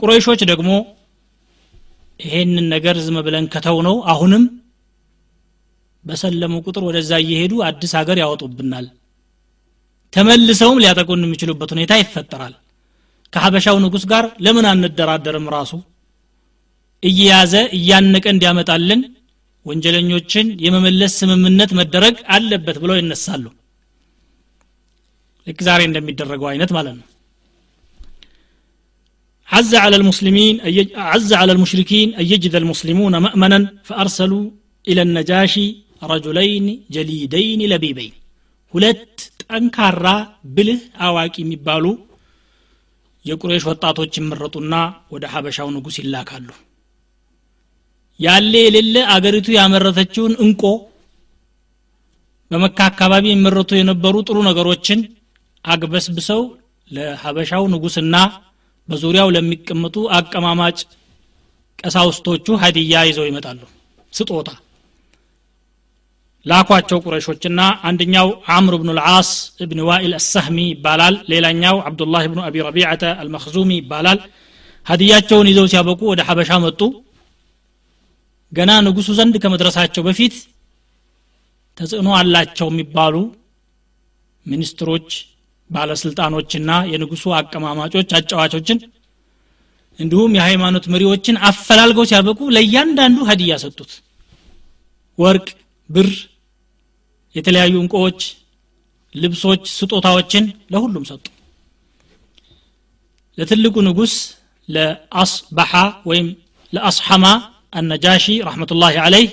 ቁረይሾች ደግሞ ይሄንን ነገር ዝም ብለን ከተው ነው። አሁንም በሰለሙ ቁጥር ወደዛ እየሄዱ አዲስ ሀገር ያወጡብናል። ተመልሰውም ሊያጠቁን የሚችሉበት ሁኔታ ይፈጠራል። ከሀበሻው ንጉስ ጋር ለምን አንደራደርም? ራሱ እየያዘ እያነቀ እንዲያመጣልን ወንጀለኞችን የመመለስ ስምምነት መደረግ አለበት ብለው ይነሳሉ። ልክ ዛሬ እንደሚደረገው አይነት ማለት ነው عز على المسلمين عز على المشركين أن يجد المسلمون مأمنا فأرسلوا إلى النجاشي رجلين جليدين لبيبين ሁለት ጠንካራ ብልህ አዋቂ የሚባሉ የቁሬሽ ወጣቶች ይመረጡና ወደ ሀበሻው ንጉስ ይላካሉ ያለ የሌለ አገሪቱ ያመረተችውን እንቆ በመካ አካባቢ የሚመረቱ የነበሩ ጥሩ ነገሮችን አግበስብሰው ለሀበሻው ንጉስና በዙሪያው ለሚቀመጡ አቀማማጭ ቀሳውስቶቹ ሀዲያ ይዘው ይመጣሉ። ስጦታ ላኳቸው ቁረሾችና አንደኛው አምር ብኑ ልዓስ እብን ዋኢል አሳህሚ ይባላል። ሌላኛው አብዱላህ ብኑ አቢ ረቢዓተ አልመክዙሚ ይባላል። ሀዲያቸውን ይዘው ሲያበቁ ወደ ሀበሻ መጡ። ገና ንጉሱ ዘንድ ከመድረሳቸው በፊት ተጽዕኖ አላቸው የሚባሉ ሚኒስትሮች ባለስልጣኖችና የንጉሱ አቀማማጮች አጫዋቾችን እንዲሁም የሃይማኖት መሪዎችን አፈላልገው ሲያበቁ ለእያንዳንዱ ሀዲያ ሰጡት። ወርቅ ብር የተለያዩ እንቆዎች ልብሶች ስጦታዎችን ለሁሉም ሰጡ። ለትልቁ ንጉስ ለአስበሓ ወይም ለአስሐማ አነጃሺ ረሕመቱላህ አለይህ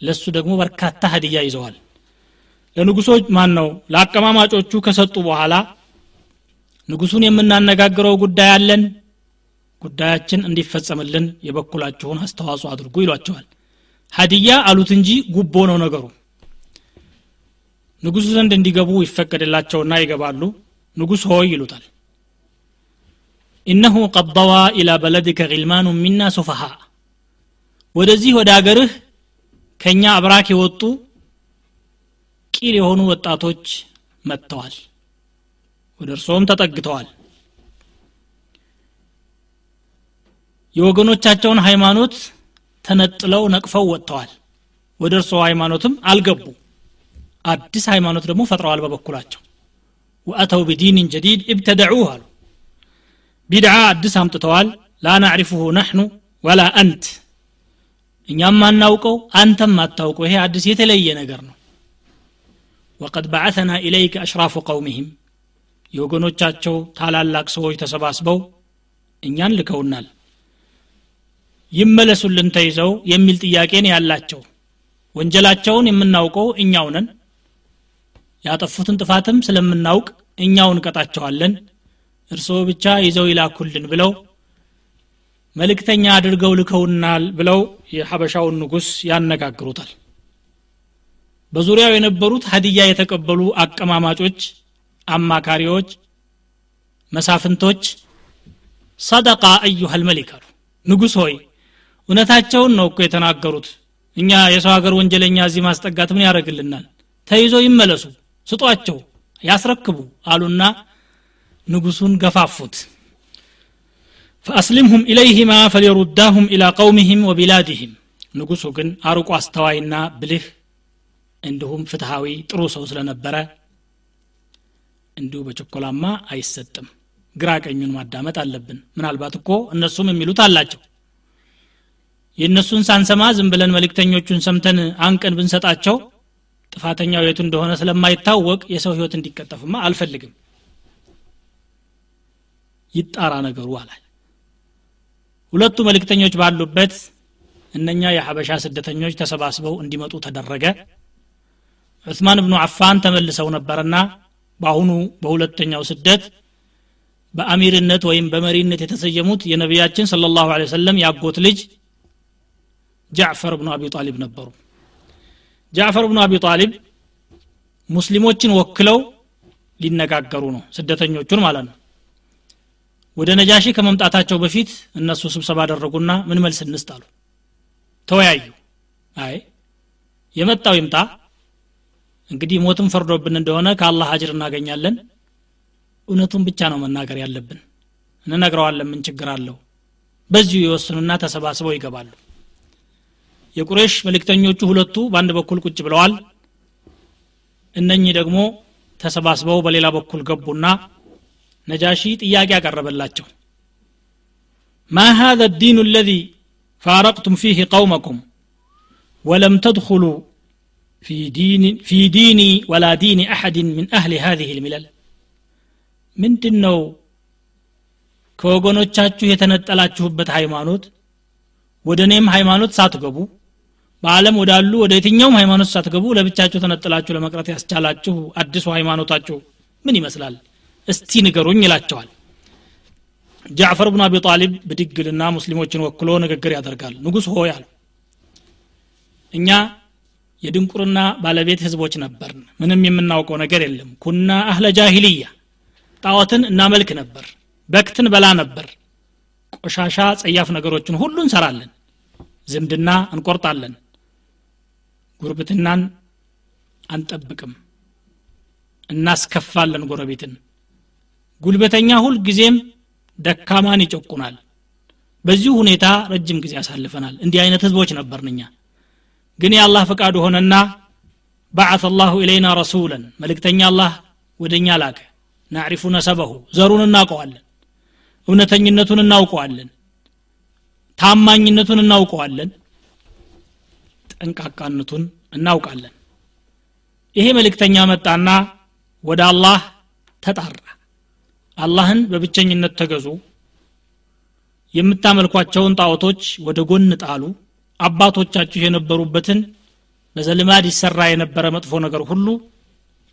ለሱ ደግሞ በርካታ ሀዲያ ይዘዋል ለንጉሶች ማን ነው ለአቀማማጮቹ ከሰጡ በኋላ ንጉሱን የምናነጋግረው ጉዳይ አለን። ጉዳያችን እንዲፈጸምልን የበኩላችሁን አስተዋጽኦ አድርጉ ይሏቸዋል። ሀዲያ አሉት እንጂ ጉቦ ነው ነገሩ። ንጉሱ ዘንድ እንዲገቡ ይፈቀድላቸውና ይገባሉ። ንጉስ ሆይ ይሉታል። ኢነሁ ቀድ ضዋ ኢላ በለድከ ጊልማኑ ሚና ሱፈሃ። ወደዚህ ወደ አገርህ ከእኛ አብራክ የወጡ ቂል የሆኑ ወጣቶች መጥተዋል። ወደ እርስዎም ተጠግተዋል። የወገኖቻቸውን ሃይማኖት ተነጥለው ነቅፈው ወጥተዋል። ወደ እርስዎ ሃይማኖትም አልገቡ። አዲስ ሃይማኖት ደግሞ ፈጥረዋል በበኩላቸው። ወአተው ቢዲንን ጀዲድ ibtada'uህ አሉ። ቢድዓ አዲስ አምጥተዋል። ላ ናዕሪፉሁ ነሕኑ ወላ አንት። እኛም አናውቀው አንተም አታውቀው። ይሄ አዲስ የተለየ ነገር ነው ወቀድ በዓተና ኢለይከ አሽራፉ ቀውሚህም የወገኖቻቸው ታላላቅ ሰዎች ተሰባስበው እኛን ልከውናል ይመለሱልን ተይዘው የሚል ጥያቄን ያላቸው። ወንጀላቸውን የምናውቀው እኛው ነን። ያጠፉትን ጥፋትም ስለምናውቅ እኛው እንቀጣቸዋለን። እርስዎ ብቻ ይዘው ይላኩልን ብለው መልእክተኛ አድርገው ልከውናል ብለው የሐበሻውን ንጉስ ያነጋግሩታል በዙሪያው የነበሩት ሀዲያ የተቀበሉ አቀማማጮች አማካሪዎች መሳፍንቶች ሰደቃ አዩሃል መሊክ አሉ። ንጉሥ ሆይ እውነታቸውን ነው እኮ የተናገሩት። እኛ የሰው ሀገር ወንጀለኛ እዚህ ማስጠጋት ምን ያደርግልናል? ተይዞ ይመለሱ ስጧቸው ያስረክቡ አሉና ንጉሱን ገፋፉት። ፈአስሊምሁም ኢለይህማ ፈሊሩዳሁም ኢላ ቀውሚህም ወቢላድህም ንጉሱ ግን አርቆ አስተዋይና ብልህ እንዲሁም ፍትሃዊ ጥሩ ሰው ስለነበረ እንዲሁ በቸኮላማ አይሰጥም። ግራ ቀኙን ማዳመጥ አለብን። ምናልባት እኮ እነሱም የሚሉት አላቸው። የእነሱን ሳንሰማ ዝም ብለን መልእክተኞቹን ሰምተን አንቀን ብንሰጣቸው ጥፋተኛው የቱ እንደሆነ ስለማይታወቅ የሰው ህይወት እንዲቀጠፍማ አልፈልግም። ይጣራ ነገሩ አለ። ሁለቱ መልእክተኞች ባሉበት እነኛ የሐበሻ ስደተኞች ተሰባስበው እንዲመጡ ተደረገ ዑስማን ብኑ አፋን ተመልሰው ነበርና በአሁኑ በሁለተኛው ስደት በአሚርነት ወይም በመሪነት የተሰየሙት የነቢያችን ስለ ላሁ ሰለም ያጎት ልጅ ጃዕፈር ብኑ አቢ ጣሊብ ነበሩ። ጃዕፈር ብኑ አቢ ጣሊብ ሙስሊሞችን ወክለው ሊነጋገሩ ነው ስደተኞቹን ማለት ነው። ወደ ነጃሺ ከመምጣታቸው በፊት እነሱ ስብሰባ አደረጉና ምን መልስ እንስጥ አሉ? ተወያዩ። አይ የመጣው ይምጣ እንግዲህ ሞትም ፈርዶብን እንደሆነ ከአላህ አጅር እናገኛለን እውነቱን ብቻ ነው መናገር ያለብን እንነግረዋለን ምን ችግር አለው በዚሁ የወስኑና ተሰባስበው ይገባሉ የቁሬሽ መልእክተኞቹ ሁለቱ በአንድ በኩል ቁጭ ብለዋል እነኚህ ደግሞ ተሰባስበው በሌላ በኩል ገቡና ነጃሺ ጥያቄ ያቀረበላቸው ማ هذا الدين الذي فارقتم فيه قومكم ولم تدخلوا في دين في ديني ولا دين أحد من أهل هذه الملل ምንድን ነው ከወገኖቻችሁ የተነጠላችሁበት ሃይማኖት ወደ እኔም ሃይማኖት ሳትገቡ በዓለም ወዳሉ ወደ የትኛውም ሃይማኖት ሳትገቡ ለብቻችሁ ተነጥላችሁ ለመቅረት ያስቻላችሁ አዲሱ ሃይማኖታችሁ ምን ይመስላል እስቲ ንገሩኝ ይላቸዋል ጃዕፈር ብኑ አቢ ጣሊብ ብድግልና ሙስሊሞችን ወክሎ ንግግር ያደርጋል ንጉሥ ሆይ አሉ እኛ የድንቁርና ባለቤት ህዝቦች ነበርን። ምንም የምናውቀው ነገር የለም። ኩና አህለ ጃሂልያ። ጣዖትን እናመልክ ነበር። በክትን በላ ነበር። ቆሻሻ ጸያፍ ነገሮችን ሁሉ እንሰራለን። ዝምድና እንቆርጣለን። ጉርብትናን አንጠብቅም። እናስከፋለን ጎረቤትን። ጉልበተኛ ሁል ጊዜም ደካማን ይጨቁናል። በዚሁ ሁኔታ ረጅም ጊዜ ያሳልፈናል እንዲህ አይነት ህዝቦች ነበርን እኛ ግን የአላህ ፈቃዱ ሆነና በዓት አላሁ ኢለይና ረሱለን መልእክተኛ አላህ ወደ እኛ ላከ። ናዕሪፉ ነሰበሁ ዘሩን እናውቀዋለን እውነተኝነቱን እናውቀዋለን ታማኝነቱን እናውቀዋለን ጠንቃቃነቱን እናውቃለን። ይሄ መልእክተኛ መጣና ወደ አላህ ተጣራ። አላህን በብቸኝነት ተገዙ። የምታመልኳቸውን ጣዖቶች ወደ ጎን ጣሉ አባቶቻችሁ የነበሩበትን በዘልማድ ይሰራ የነበረ መጥፎ ነገር ሁሉ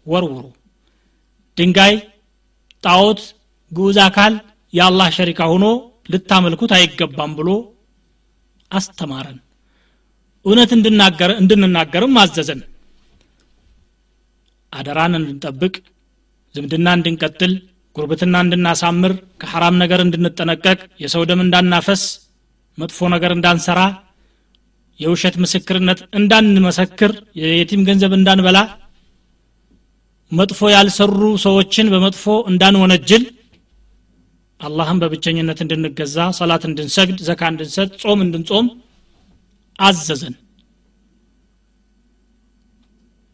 ወርውሩ። ድንጋይ ጣዖት ግዑዝ አካል የአላህ ሸሪካ ሆኖ ልታመልኩት አይገባም ብሎ አስተማረን። እውነት እንድንናገርም አዘዘን። አደራን እንድንጠብቅ ዝምድና እንድንቀጥል ጉርብትና እንድናሳምር ከሐራም ነገር እንድንጠነቀቅ የሰው ደም እንዳናፈስ መጥፎ ነገር እንዳንሰራ የውሸት ምስክርነት እንዳንመሰክር የየቲም ገንዘብ እንዳንበላ መጥፎ ያልሰሩ ሰዎችን በመጥፎ እንዳንወነጅል አላህም በብቸኝነት እንድንገዛ ሰላት እንድንሰግድ ዘካ እንድንሰጥ ጾም እንድንጾም አዘዘን።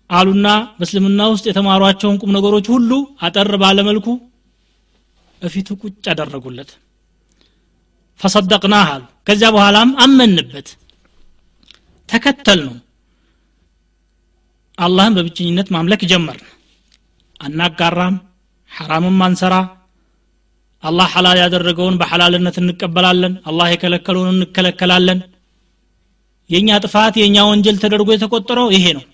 አሉና በእስልምና ውስጥ የተማሯቸውን ቁም ነገሮች ሁሉ አጠር ባለመልኩ እፊቱ ቁጭ አደረጉለት። ፈሰደቅናህ አሉ። ከዚያ በኋላም አመንበት ተከተል ነው አላህን በብቸኝነት ማምለክ ጀመርን። አናጋራም ሐራምም አንሰራ። አላህ ሐላል ያደረገውን በሐላልነት እንቀበላለን። አላህ የከለከለውን እንከለከላለን። የእኛ ጥፋት የእኛ ወንጀል ተደርጎ የተቆጠረው ይሄ ነው።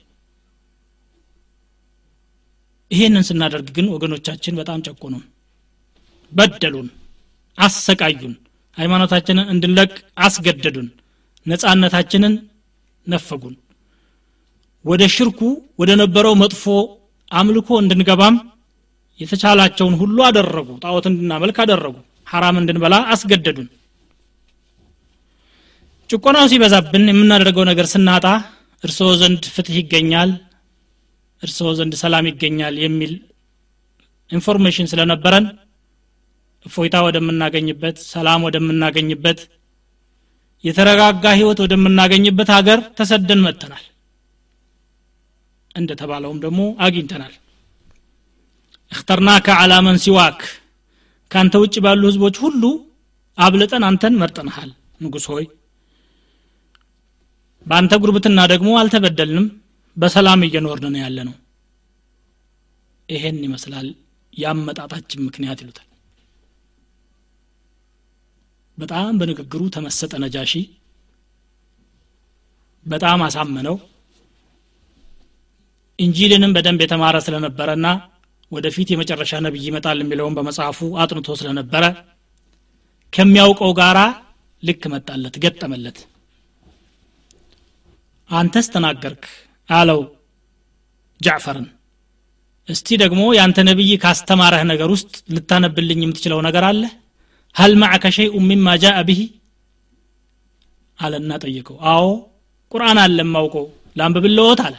ይሄንን ስናደርግ ግን ወገኖቻችን በጣም ጨቆኑን በደሉን አሰቃዩን ሃይማኖታችንን እንድንለቅ አስገደዱን ነፃነታችንን ነፈጉን። ወደ ሽርኩ ወደ ነበረው መጥፎ አምልኮ እንድንገባም የተቻላቸውን ሁሉ አደረጉ። ጣዖት እንድናመልክ አደረጉ። ሐራም እንድንበላ አስገደዱን። ጭቆናው ሲበዛብን የምናደርገው ነገር ስናጣ እርስዎ ዘንድ ፍትህ ይገኛል እርስዎ ዘንድ ሰላም ይገኛል የሚል information ስለነበረን እፎይታ ወደምናገኝበት ሰላም ወደምናገኝበት የተረጋጋ ህይወት ወደምናገኝበት ሀገር ተሰደን መጥተናል። እንደተባለውም ደግሞ አግኝተናል። እክተርናከ አላ መን ሲዋክ ካንተ ውጭ ባሉ ህዝቦች ሁሉ አብልጠን አንተን መርጠንሃል። ንጉሥ ሆይ በአንተ ጉርብትና ደግሞ አልተበደልንም። በሰላም እየኖርን ነው ያለ ነው ይሄን ይመስላል ያመጣጣችን ምክንያት ይሉታል በጣም በንግግሩ ተመሰጠ ነጃሺ። በጣም አሳመነው። ኢንጂልንም በደንብ የተማረ ስለነበረና ወደፊት የመጨረሻ ነብይ ይመጣል የሚለውን በመጽሐፉ አጥንቶ ስለነበረ ከሚያውቀው ጋራ ልክ መጣለት ገጠመለት። አንተስ ተናገርክ አለው ጃዕፈርን። እስቲ ደግሞ ያንተ ነቢይ ካስተማረህ ነገር ውስጥ ልታነብልኝ የምትችለው ነገር አለ ሀል ማዕከ ሸይኡ ሚማ ጃአ ብሂ አለና ጠየቀው አዎ ቁርአን አለ ማውቀው ላንብብልዎት አለ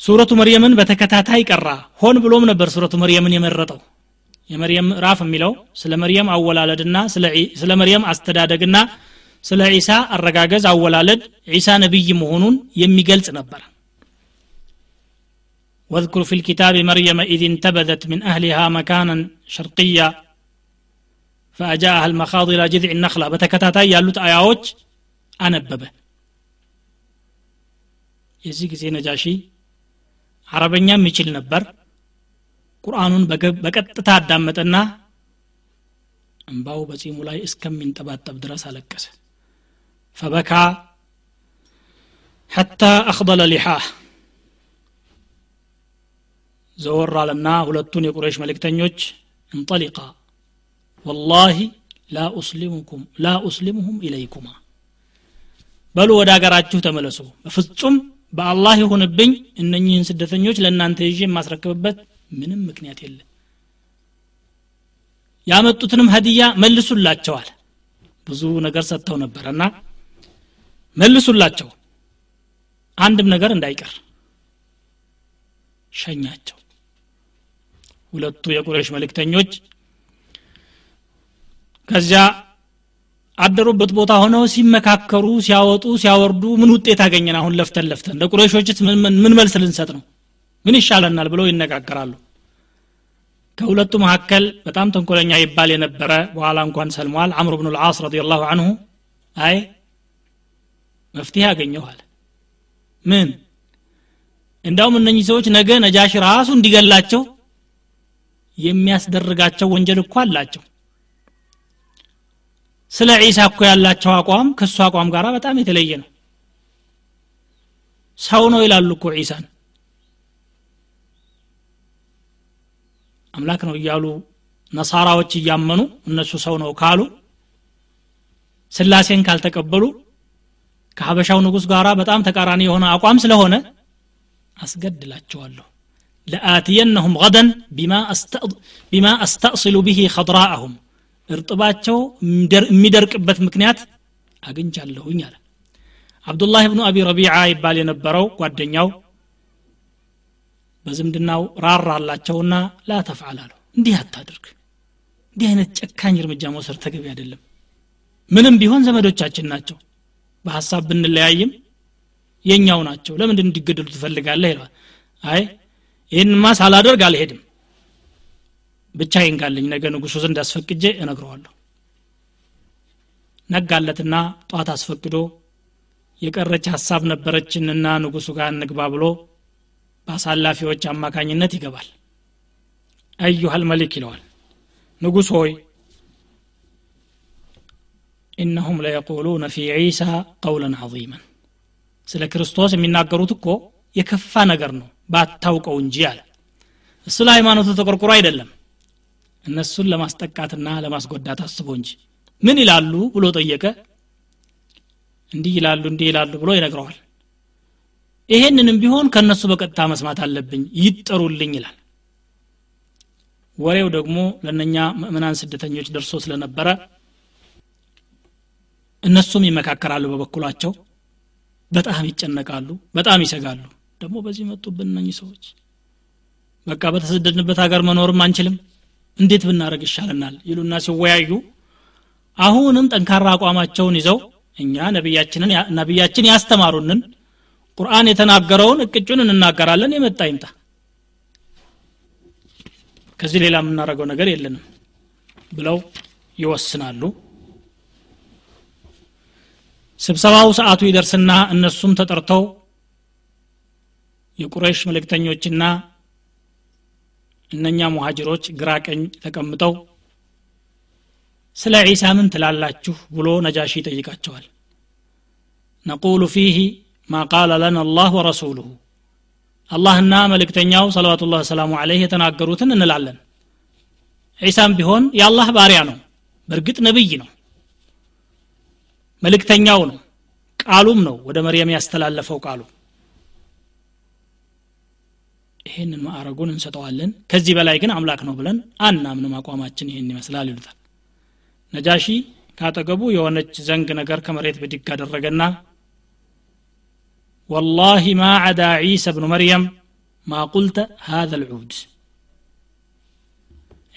ሱረቱ መርየምን በተከታታይ ቀራ ሆን ብሎም ነበር ሱረቱ መርየምን የመረጠው የመርየም ምዕራፍ የሚለው ስለ መርየም አወላለድና ስለ መርየም አስተዳደግና ስለ ዒሳ አረጋገዝ አወላለድ ዒሳ ነቢይ መሆኑን የሚገልጽ ነበር واذكر في الكتاب مريم إذ انتبذت من أهلها مكانا شرقيا فأجاءها المخاض إلى جذع النخلة. بتكتاتا يالوت آياوج أنببة. يزيك زي نجاشي. عربنيا ميشيل نبر. قرآن بكت تتعدام متنا أنباو بسي إسكم من تبات تبدرس على فبكى. حتى أخضل لحاه. زور رالنا ولتوني قريش ملك تنيوج. انطلقا. ወላሂ ላ ኡስሊሙሁም ኢለይኩማ። በሉ ወደ አገራችሁ ተመለሱ። በፍጹም በአላህ ይሁንብኝ እነኚህን ስደተኞች ለእናንተ ይዤ የማስረክብበት ምንም ምክንያት የለ ያመጡትንም ሀዲያ መልሱላቸዋል። ብዙ ነገር ሰጥተው ነበረና መልሱላቸው። አንድም ነገር እንዳይቀር ሸኛቸው። ሁለቱ የቁረሽ መልእክተኞች ከዚያ አደሩበት ቦታ ሆነው ሲመካከሩ ሲያወጡ ሲያወርዱ ምን ውጤት አገኘን? አሁን ለፍተን ለፍተን ለቁረሾችስ ምን መልስ ልንሰጥ ነው? ምን ይሻለናል ብለው ይነጋገራሉ። ከሁለቱ መካከል በጣም ተንኮለኛ ይባል የነበረ በኋላ እንኳን ሰልሟል። አምር ብኑ ልዓስ ረዲ ላሁ አንሁ አይ መፍትሄ አገኘኋል ምን? እንዳውም እነኚህ ሰዎች ነገ ነጃሽ ራሱ እንዲገላቸው የሚያስደርጋቸው ወንጀል እኮ አላቸው ስለ ዒሳ እኮ ያላቸው አቋም ከእሱ አቋም ጋር በጣም የተለየ ነው። ሰው ነው ይላሉ እኮ ዒሳን። አምላክ ነው እያሉ ነሳራዎች እያመኑ እነሱ ሰው ነው ካሉ ስላሴን ካልተቀበሉ ከሀበሻው ንጉስ ጋር በጣም ተቃራኒ የሆነ አቋም ስለሆነ አስገድላቸዋለሁ። ለአትየነሁም ገደን ቢማ አስተእስሉ ብሂ ከድራአሁም እርጥባቸው የሚደርቅበት ምክንያት አግኝቻለሁኝ አለ። አብዱላህ ብኑ አቢ ረቢዓ ይባል የነበረው ጓደኛው በዝምድናው ራራላቸውና ላ ተፍዓል አለው። እንዲህ አታድርግ። እንዲህ አይነት ጨካኝ እርምጃ መውሰድ ተገቢ አይደለም። ምንም ቢሆን ዘመዶቻችን ናቸው። በሀሳብ ብንለያይም የኛው ናቸው። ለምንድን እንዲገደሉ ትፈልጋለህ? ይለዋል። አይ ይህንማ ሳላደርግ አልሄድም ብቻ ይንጋለኝ ነገ ንጉሱ ዘንድ አስፈቅጄ እነግረዋለሁ። ነጋለትና ጧት አስፈቅዶ የቀረች ሀሳብ ነበረችንና ንጉሱ ጋር እንግባ ብሎ በአሳላፊዎች አማካኝነት ይገባል። አዩሃል መሊክ ይለዋል ንጉሥ ሆይ ኢነሁም ለየቁሉነ ፊ ዒሳ ቀውለን ዐظመን ስለ ክርስቶስ የሚናገሩት እኮ የከፋ ነገር ነው ባታውቀው እንጂ አለ። እሱ ለሃይማኖቱ ተቆርቁሮ አይደለም እነሱን ለማስጠቃትና ለማስጎዳት አስቦ እንጂ። ምን ይላሉ ብሎ ጠየቀ? እንዲህ ይላሉ እንዲህ ይላሉ ብሎ ይነግረዋል። ይሄንንም ቢሆን ከእነሱ በቀጥታ መስማት አለብኝ ይጠሩልኝ ይላል። ወሬው ደግሞ ለእነኛ ምእምናን ስደተኞች ደርሶ ስለነበረ እነሱም ይመካከራሉ በበኩላቸው። በጣም ይጨነቃሉ በጣም ይሰጋሉ። ደግሞ በዚህ መጡብን እነኚህ ሰዎች። በቃ በተሰደድንበት ሀገር መኖርም አንችልም እንዴት ብናደረግ ይሻለናል ይሉና ሲወያዩ አሁንም ጠንካራ አቋማቸውን ይዘው እኛ ነቢያችንን ነቢያችን ያስተማሩንን ቁርአን የተናገረውን እቅጩን እንናገራለን የመጣ ይምጣ። ከዚህ ሌላ የምናደርገው ነገር የለንም ብለው ይወስናሉ። ስብሰባው ሰዓቱ ይደርስና እነሱም ተጠርተው የቁረሽ መልእክተኞችና እነኛ ሙሃጅሮች ግራ ቀኝ ተቀምጠው ስለ ዒሳ ምን ትላላችሁ ብሎ ነጃሺ ይጠይቃቸዋል። ነቁሉ ፊህ ማ ቃለ ለና አላህ ወረሱሉሁ። አላህና መልእክተኛው ሰለዋቱላህ ሰላሙ አለይህ የተናገሩትን እንላለን። ዒሳም ቢሆን የአላህ ባሪያ ነው በእርግጥ ነብይ ነው መልእክተኛው ነው ቃሉም ነው ወደ መርየም ያስተላለፈው ቃሉ ይህን ማዕረጉን እንሰጠዋለን። ከዚህ በላይ ግን አምላክ ነው ብለን አናምንም። አቋማችን ይህን ይመስላል ይሉታል። ነጃሺ ካጠገቡ የሆነች ዘንግ ነገር ከመሬት ብድግ አደረገና ወላሂ ማ ዓዳ ዒሳ ብኑ መርየም ማ ቁልተ ሃذ ልዑድ።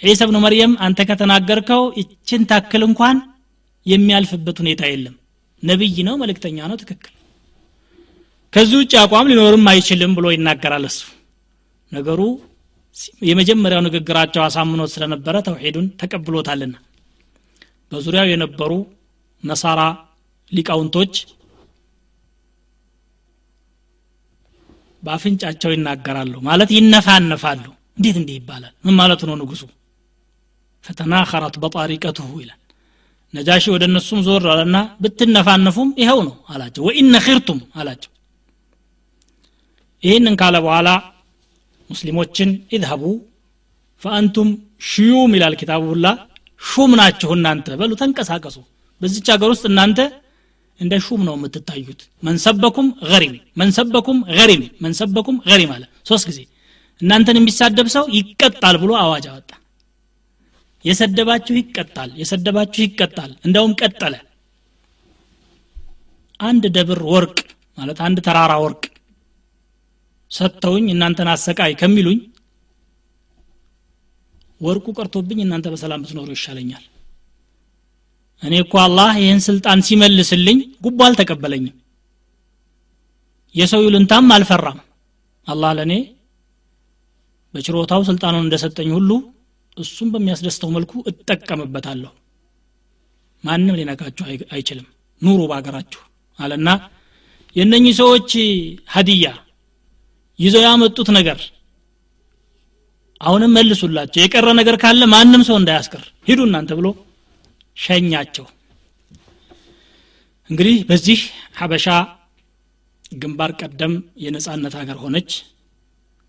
ዒሳ ብኑ መርየም አንተ ከተናገርከው ይችን ታክል እንኳን የሚያልፍበት ሁኔታ የለም። ነቢይ ነው መልእክተኛ ነው ትክክል። ከዚህ ውጭ አቋም ሊኖርም አይችልም ብሎ ይናገራል እሱ። ነገሩ የመጀመሪያው ንግግራቸው አሳምኖት ስለነበረ ተውሒዱን ተቀብሎታልና። በዙሪያው የነበሩ ነሳራ ሊቃውንቶች በአፍንጫቸው ይናገራሉ። ማለት ይነፋነፋሉ። እንዴት እንዲህ ይባላል? ምን ማለቱ ነው ንጉሱ? ፈተናኸረት በጣሪቀትሁ ይላል። ነጃሺ ወደ እነሱም ዞር አለና ብትነፋነፉም ይኸው ነው አላቸው። ወኢነ ኺርቱም አላቸው። ይህንን ካለ በኋላ ሙስሊሞችን ኢዝሀቡ ፈአንቱም ሽዩም ይላል ኪታቡላ ሹም ናችሁ እናንተ በሉ ተንቀሳቀሱ። በዚች ሀገር ውስጥ እናንተ እንደ ሹም ነው የምትታዩት። መንሰበኩም ገሪም መንሰበኩም ገሪም መንሰበኩም ገሪም አለ። ሶስት ጊዜ እናንተን የሚሳደብ ሰው ይቀጣል ብሎ አዋጅ አወጣ። የሰደባችሁ ይቀጣል የሰደባችሁ ይቀጣል። እንደውም ቀጠለ። አንድ ደብር ወርቅ ማለት አንድ ተራራ ወርቅ ሰጥተውኝ እናንተን አሰቃይ ከሚሉኝ ወርቁ ቀርቶብኝ እናንተ በሰላም ብትኖሩ ይሻለኛል። እኔ እኮ አላህ ይህን ስልጣን ሲመልስልኝ ጉቦ አልተቀበለኝም። የሰው ይሉንታም አልፈራም። አላህ ለእኔ በችሮታው ስልጣኑን እንደሰጠኝ ሁሉ እሱም በሚያስደስተው መልኩ እጠቀምበታለሁ። ማንም ሊነካችሁ አይችልም ኑሩ በሀገራችሁ አለና የእነኚህ ሰዎች ሀዲያ ይዘው ያመጡት ነገር። አሁንም መልሱላቸው። የቀረ ነገር ካለ ማንም ሰው እንዳያስቀር። ሂዱ እናንተ ብሎ ሸኛቸው። እንግዲህ በዚህ ሀበሻ ግንባር ቀደም የነጻነት ሀገር ሆነች።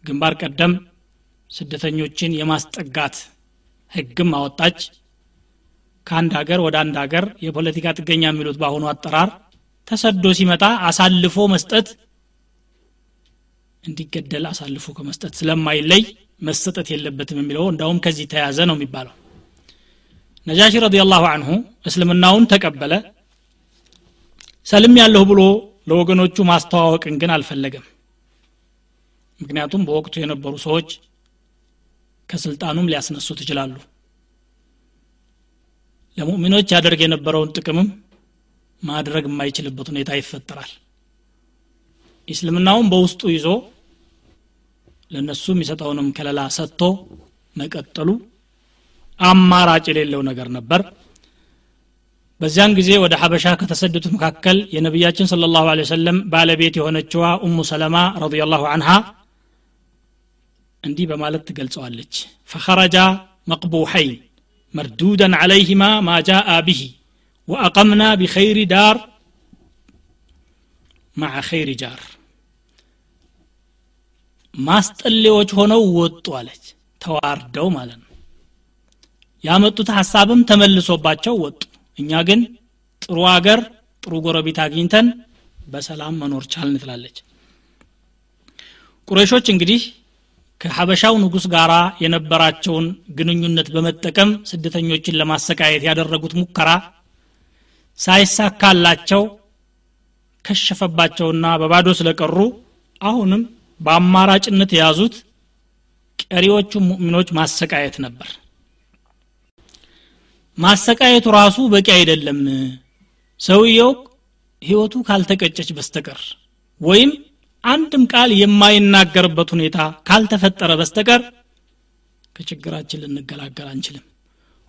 ግንባር ቀደም ስደተኞችን የማስጠጋት ህግም አወጣች። ከአንድ ሀገር ወደ አንድ ሀገር የፖለቲካ ጥገኛ የሚሉት በአሁኑ አጠራር ተሰዶ ሲመጣ አሳልፎ መስጠት እንዲገደል አሳልፎ ከመስጠት ስለማይለይ መሰጠት የለበትም የሚለው እንዳውም ከዚህ ተያዘ ነው የሚባለው። ነጃሺ ረዲየላሁ አንሁ እስልምናውን ተቀበለ። ሰልም ያለሁ ብሎ ለወገኖቹ ማስተዋወቅን ግን አልፈለገም። ምክንያቱም በወቅቱ የነበሩ ሰዎች ከስልጣኑም ሊያስነሱት ይችላሉ። ለሙእሚኖች ያደርግ የነበረውን ጥቅምም ማድረግ የማይችልበት ሁኔታ ይፈጠራል እስልምናውን በውስጡ ይዞ ለእነሱ የሚሰጠውንም ከለላ ሰጥቶ መቀጠሉ አማራጭ የሌለው ነገር ነበር። በዚያን ጊዜ ወደ ሐበሻ ከተሰደዱት መካከል የነቢያችን ስለ ላሁ ሰለም ባለቤት የሆነችዋ ኡሙ ሰለማ ረዲየላሁ አንሃ እንዲህ በማለት ትገልጸዋለች። ፈኸረጃ መቅቡሐይን መርዱዳን ዓለይህማ ማ ጃአ ብሂ ወአቀምና ቢኸይሪ ዳር ማዓ ኸይሪ ጃር ማስጠሌዎች ሆነው ወጡ አለች። ተዋርደው ማለት ነው። ያመጡት ሀሳብም ተመልሶባቸው ወጡ። እኛ ግን ጥሩ አገር ጥሩ ጎረቤት አግኝተን በሰላም መኖር ቻልን ትላለች። ቁረሾች እንግዲህ ከሀበሻው ንጉስ ጋር የነበራቸውን ግንኙነት በመጠቀም ስደተኞችን ለማሰቃየት ያደረጉት ሙከራ ሳይሳካላቸው ከሸፈባቸውና በባዶ ስለቀሩ አሁንም በአማራጭነት የያዙት ቀሪዎቹ ሙእሚኖች ማሰቃየት ነበር። ማሰቃየቱ ራሱ በቂ አይደለም። ሰውየው ህይወቱ ካልተቀጨች በስተቀር ወይም አንድም ቃል የማይናገርበት ሁኔታ ካልተፈጠረ በስተቀር ከችግራችን ልንገላገል አንችልም።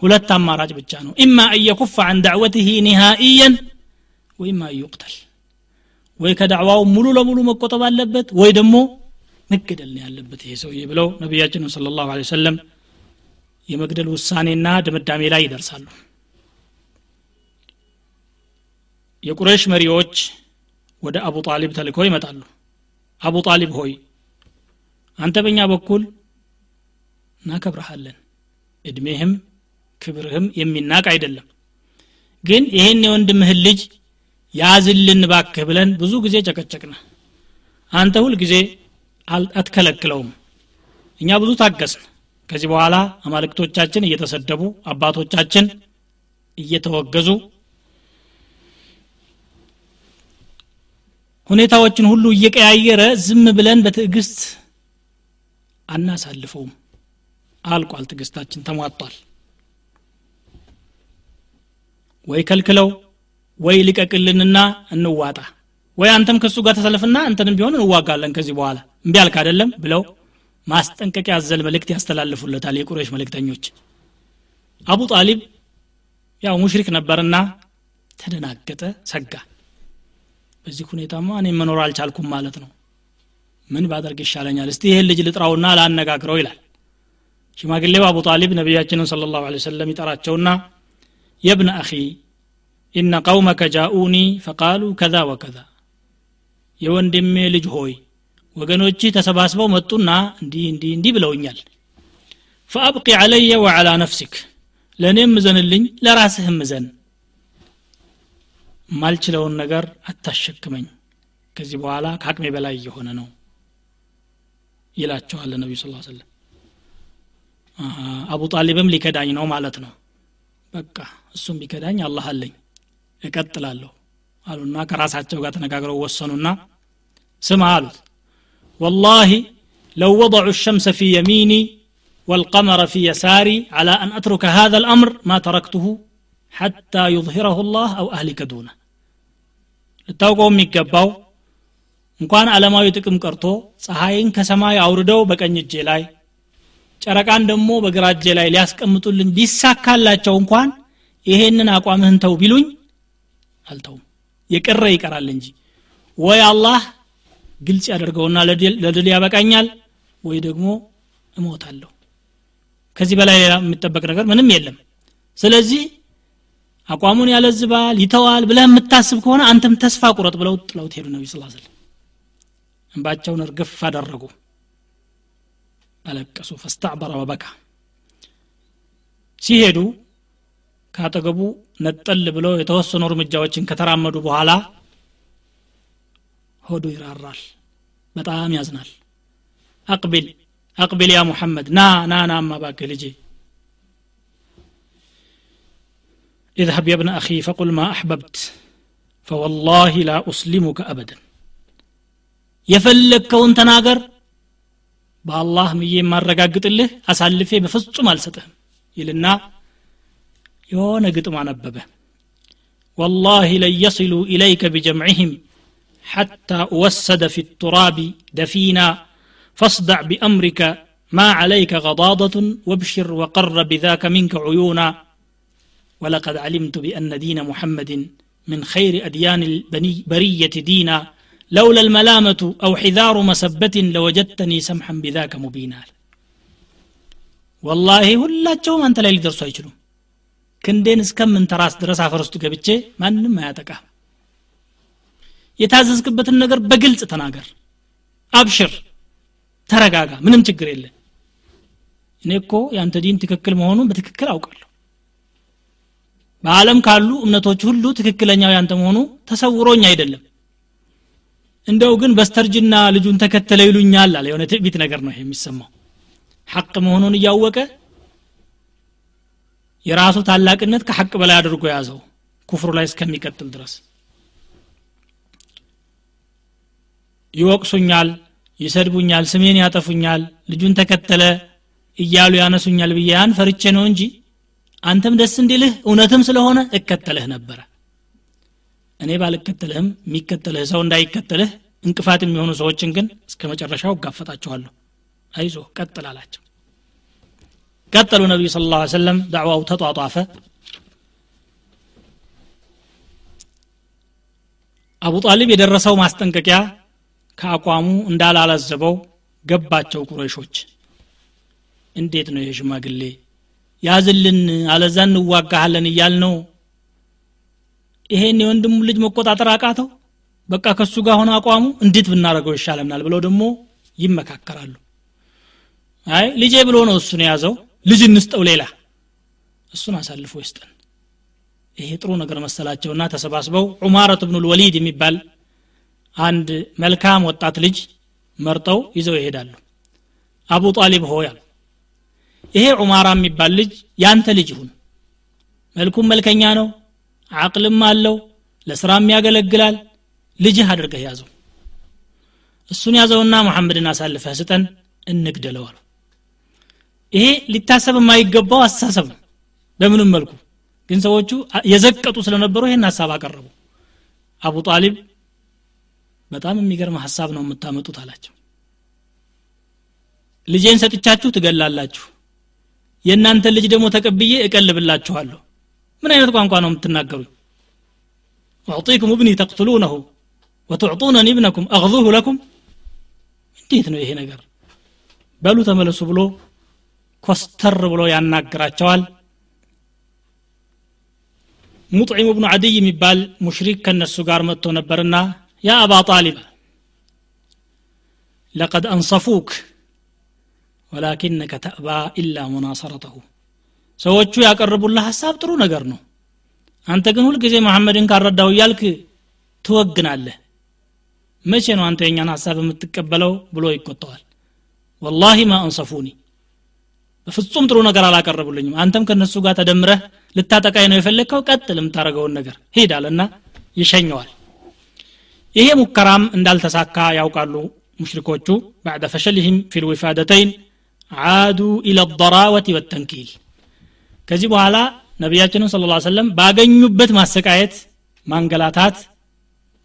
ሁለት አማራጭ ብቻ ነው። ኢማ አየኩፍ አን ዳዕወትህ ኒሃኢየን ወይማ ዩቅተል። ወይ ከዳዕዋው ሙሉ ለሙሉ መቆጠብ አለበት ወይ ደግሞ መገደል ያለበት ይሄ ሰውዬ ብለው ነቢያችን ስለ ላሁ ሰለም የመግደል ውሳኔና ድምዳሜ ላይ ይደርሳሉ። የቁረሽ መሪዎች ወደ አቡ ጣሊብ ተልከው ይመጣሉ። አቡ ጣሊብ ሆይ አንተ በእኛ በኩል እናከብረሃለን እድሜህም ክብርህም የሚናቅ አይደለም። ግን ይህን የወንድምህን ልጅ ያዝልን ባክህ ብለን ብዙ ጊዜ ጨቀጨቅነ አንተ ሁል ጊዜ አትከለክለውም። እኛ ብዙ ታገስን። ከዚህ በኋላ አማልክቶቻችን እየተሰደቡ አባቶቻችን እየተወገዙ ሁኔታዎችን ሁሉ እየቀያየረ ዝም ብለን በትዕግስት አናሳልፈውም። አልቋል ትዕግስታችን ተሟጧል። ወይ ከልክለው ወይ ልቀቅልንና እንዋጣ። ወይ አንተም ከእሱ ጋር ተሰልፍና አንተንም ቢሆን እንዋጋለን ከዚህ በኋላ እምቢ አልክ አይደለም? ብለው ማስጠንቀቂያ ያዘል መልእክት ያስተላልፉለታል የቁረሽ መልእክተኞች። አቡ ጣሊብ ያው ሙሽሪክ ነበርና ተደናገጠ ሰጋ። በዚህ ሁኔታማ እኔ መኖር አልቻልኩም ማለት ነው። ምን ባደርግ ይሻለኛል? እስቲ ይህን ልጅ ልጥራውና ላነጋግረው ይላል። ሽማግሌው አቡ ጣሊብ ነቢያችንን ስለ ላሁ ሰለም ይጠራቸውና የብነ አኺ ኢነ ቀውመከ ጃኡኒ ፈቃሉ ከዛ ወከዛ። የወንድሜ ልጅ ሆይ ወገኖች ተሰባስበው መጡና እንዲህ እንዲህ እንዲህ ብለውኛል። ፈአብቂ አለየ ወዓላ ነፍሲክ ለእኔም እዘንልኝ ለራስህም እዘን። ማልችለውን ነገር አታሸክመኝ ከዚህ በኋላ ከአቅሜ በላይ እየሆነ ነው ይላቸዋል ነቢዩ ስ ሰለም አቡ ጣሊብም ሊከዳኝ ነው ማለት ነው። በቃ እሱም ቢከዳኝ አላህ አለኝ እቀጥላለሁ አሉና ከራሳቸው ጋር ተነጋግረው ወሰኑና ስማ አሉት والله لو وضعوا الشمس في يميني والقمر في يساري على أن أترك هذا الأمر ما تركته حتى يظهره الله أو أهلك دونه ልታውቀው የሚገባው እንኳን ዓለማዊ ጥቅም ቀርቶ ፀሐይን ከሰማይ አውርደው በቀኝ እጄ ላይ ጨረቃን ደግሞ በግራ እጄ ላይ ሊያስቀምጡልኝ ቢሳካላቸው እንኳን ይሄንን አቋምህን ተው ቢሉኝ አልተውም የቀረ ይቀራል እንጂ ወይ አላህ ግልጽ ያደርገውና ለድል ያበቃኛል ወይ ደግሞ እሞታለሁ። ከዚህ በላይ ሌላ የሚጠበቅ ነገር ምንም የለም። ስለዚህ አቋሙን ያለዝባል ይተዋል ብለህ የምታስብ ከሆነ አንተም ተስፋ ቁረጥ ብለው ጥለውት ሄዱ ነቢ ስላ ስለም እንባቸውን እርግፍ አደረጉ። አለቀሱ። ፈስተዕበረ ወበካ ሲሄዱ ካጠገቡ ነጠል ብለው የተወሰኑ እርምጃዎችን ከተራመዱ በኋላ ሆዱ ይራራል በጣም ያዝናል አቅቢል አቅቢል ያ ሙሐመድ ና ና ና አማባክህ ልጄ اذهب يا ابن أخي فقل ما أحببت فوالله لا أسلمك أبدا يفلك كون تناغر በአላህ ምዬ የማረጋግጥልህ አሳልፌ በፍጹም አልሰጥህም ይልና የሆነ ግጥም አነበበ والله لن يصلوا إليك بجمعهم حتى أوسد في التراب دفينا فاصدع بأمرك ما عليك غضاضة وابشر وقر بذاك منك عيونا ولقد علمت بأن دين محمد من خير أديان البرية دينا لولا الملامة أو حذار مسبة لوجدتني سمحا بذاك مبينا والله ሁላቸውም አንተ ላይ ሊደርሱ አይችሉም ክንዴን እስከምንተራስ ድረስ አፈር ውስጥ ገብቼ ማንም አያጠቃ የታዘዝክበትን ነገር በግልጽ ተናገር። አብሽር ተረጋጋ ምንም ችግር የለ እኔ እኮ የአንተ ዲን ትክክል መሆኑን በትክክል አውቃለሁ። በዓለም ካሉ እምነቶች ሁሉ ትክክለኛው ያንተ መሆኑ ተሰውሮኝ አይደለም። እንደው ግን በስተርጅና ልጁን ተከተለ ይሉኛል አለ። የሆነ ትዕቢት ነገር ነው የሚሰማው። ሐቅ መሆኑን እያወቀ የራሱ ታላቅነት ከሐቅ በላይ አድርጎ ያዘው ኩፍሩ ላይ እስከሚቀጥል ድረስ ይወቅሱኛል ይሰድቡኛል ስሜን ያጠፉኛል ልጁን ተከተለ እያሉ ያነሱኛል ብዬ ያን ፈርቼ ነው እንጂ አንተም ደስ እንዲልህ እውነትም ስለሆነ እከተልህ ነበረ። እኔ ባልከተልህም የሚከተልህ ሰው እንዳይከተልህ እንቅፋት የሚሆኑ ሰዎችን ግን እስከ መጨረሻው እጋፈጣቸዋለሁ አይዞ ቀጥል አላቸው። ቀጠሉ ነቢዩ ስለ ላ ሰለም ዳዕዋው ተጧጧፈ። አቡ ጣሊብ የደረሰው ማስጠንቀቂያ ከአቋሙ እንዳላላዘበው ገባቸው ቁረይሾች እንዴት ነው ይህ ሽማግሌ? ያዝልን አለዛ እንዋጋሃለን እያል ነው። ይሄን የወንድሙ ልጅ መቆጣጠር አቃተው? በቃ ከሱ ጋር ሆነ አቋሙ እንዴት ብናደረገው ይሻለናል ብለው ደግሞ ይመካከራሉ። አይ ልጄ ብሎ ነው እሱን የያዘው። ልጅ እንስጠው ሌላ። እሱን አሳልፎ ይስጠን። ይሄ ጥሩ ነገር መሰላቸውና ተሰባስበው ዑማረት ብኑ ልወሊድ የሚባል አንድ መልካም ወጣት ልጅ መርጠው ይዘው ይሄዳሉ። አቡ ጣሊብ ሆይ አሉ። ይሄ ዑማራ የሚባል ልጅ ያንተ ልጅ ይሁን። መልኩም መልከኛ ነው አቅልም አለው ለስራም ያገለግላል። ልጅህ አድርገህ ያዘው። እሱን ያዘውና መሐመድን አሳልፈህ ስጠን እንግደለው አሉ። ይሄ ሊታሰብ የማይገባው አስተሳሰብ ነው በምንም መልኩ። ግን ሰዎቹ የዘቀጡ ስለነበሩ ይህን ሀሳብ አቀረቡ። አቡ ጣሊብ በጣም የሚገርም ሀሳብ ነው የምታመጡት አላቸው ልጄን ሰጥቻችሁ ትገላላችሁ የእናንተን ልጅ ደግሞ ተቀብዬ እቀልብላችኋለሁ ምን አይነት ቋንቋ ነው የምትናገሩኝ أعطيكم ابني تقتلونه وتعطونني ابنكم أغضوه لكم እንዴት ነው ይሄ ነገር በሉ ተመለሱ ብሎ ኮስተር ብሎ ያናግራቸዋል ሙጥዒም ብኑ አድይ የሚባል ሙሽሪክ ከነሱ ጋር መጥቶ ነበርና ያ አባ ጣሊብ ለቀድ አንሰፉክ ወላኪነከ ተእባ ኢላ ሙናሰረተሁ። ሰዎቹ ያቀረቡልህ ሀሳብ ጥሩ ነገር ነው። አንተ ግን ሁልጊዜ መሐመድን ካልረዳው እያልክ ትወግናለህ። መቼ ነው አንተ የኛን ሀሳብ የምትቀበለው ብሎ ይቆጠዋል ወላሂ ማ አንሰፉኒ በፍጹም ጥሩ ነገር አላቀረቡልኝም። አንተም ከነሱ ጋር ተደምረህ ልታጠቃይ ነው የፈለግከው? ቀጥል የምታደረገውን ነገር። ሂድ አለና ይሸኘዋል ይሄ ሙከራም እንዳልተሳካ ያውቃሉ ሙሽሪኮቹ ባዕደ ፈሸልህም ፊ ልዊፋደተይን አዱ ኢለ ضራወት ወተንኪል ከዚህ በኋላ ነቢያችንን ስለ ሰለም ባገኙበት ማሰቃየት ማንገላታት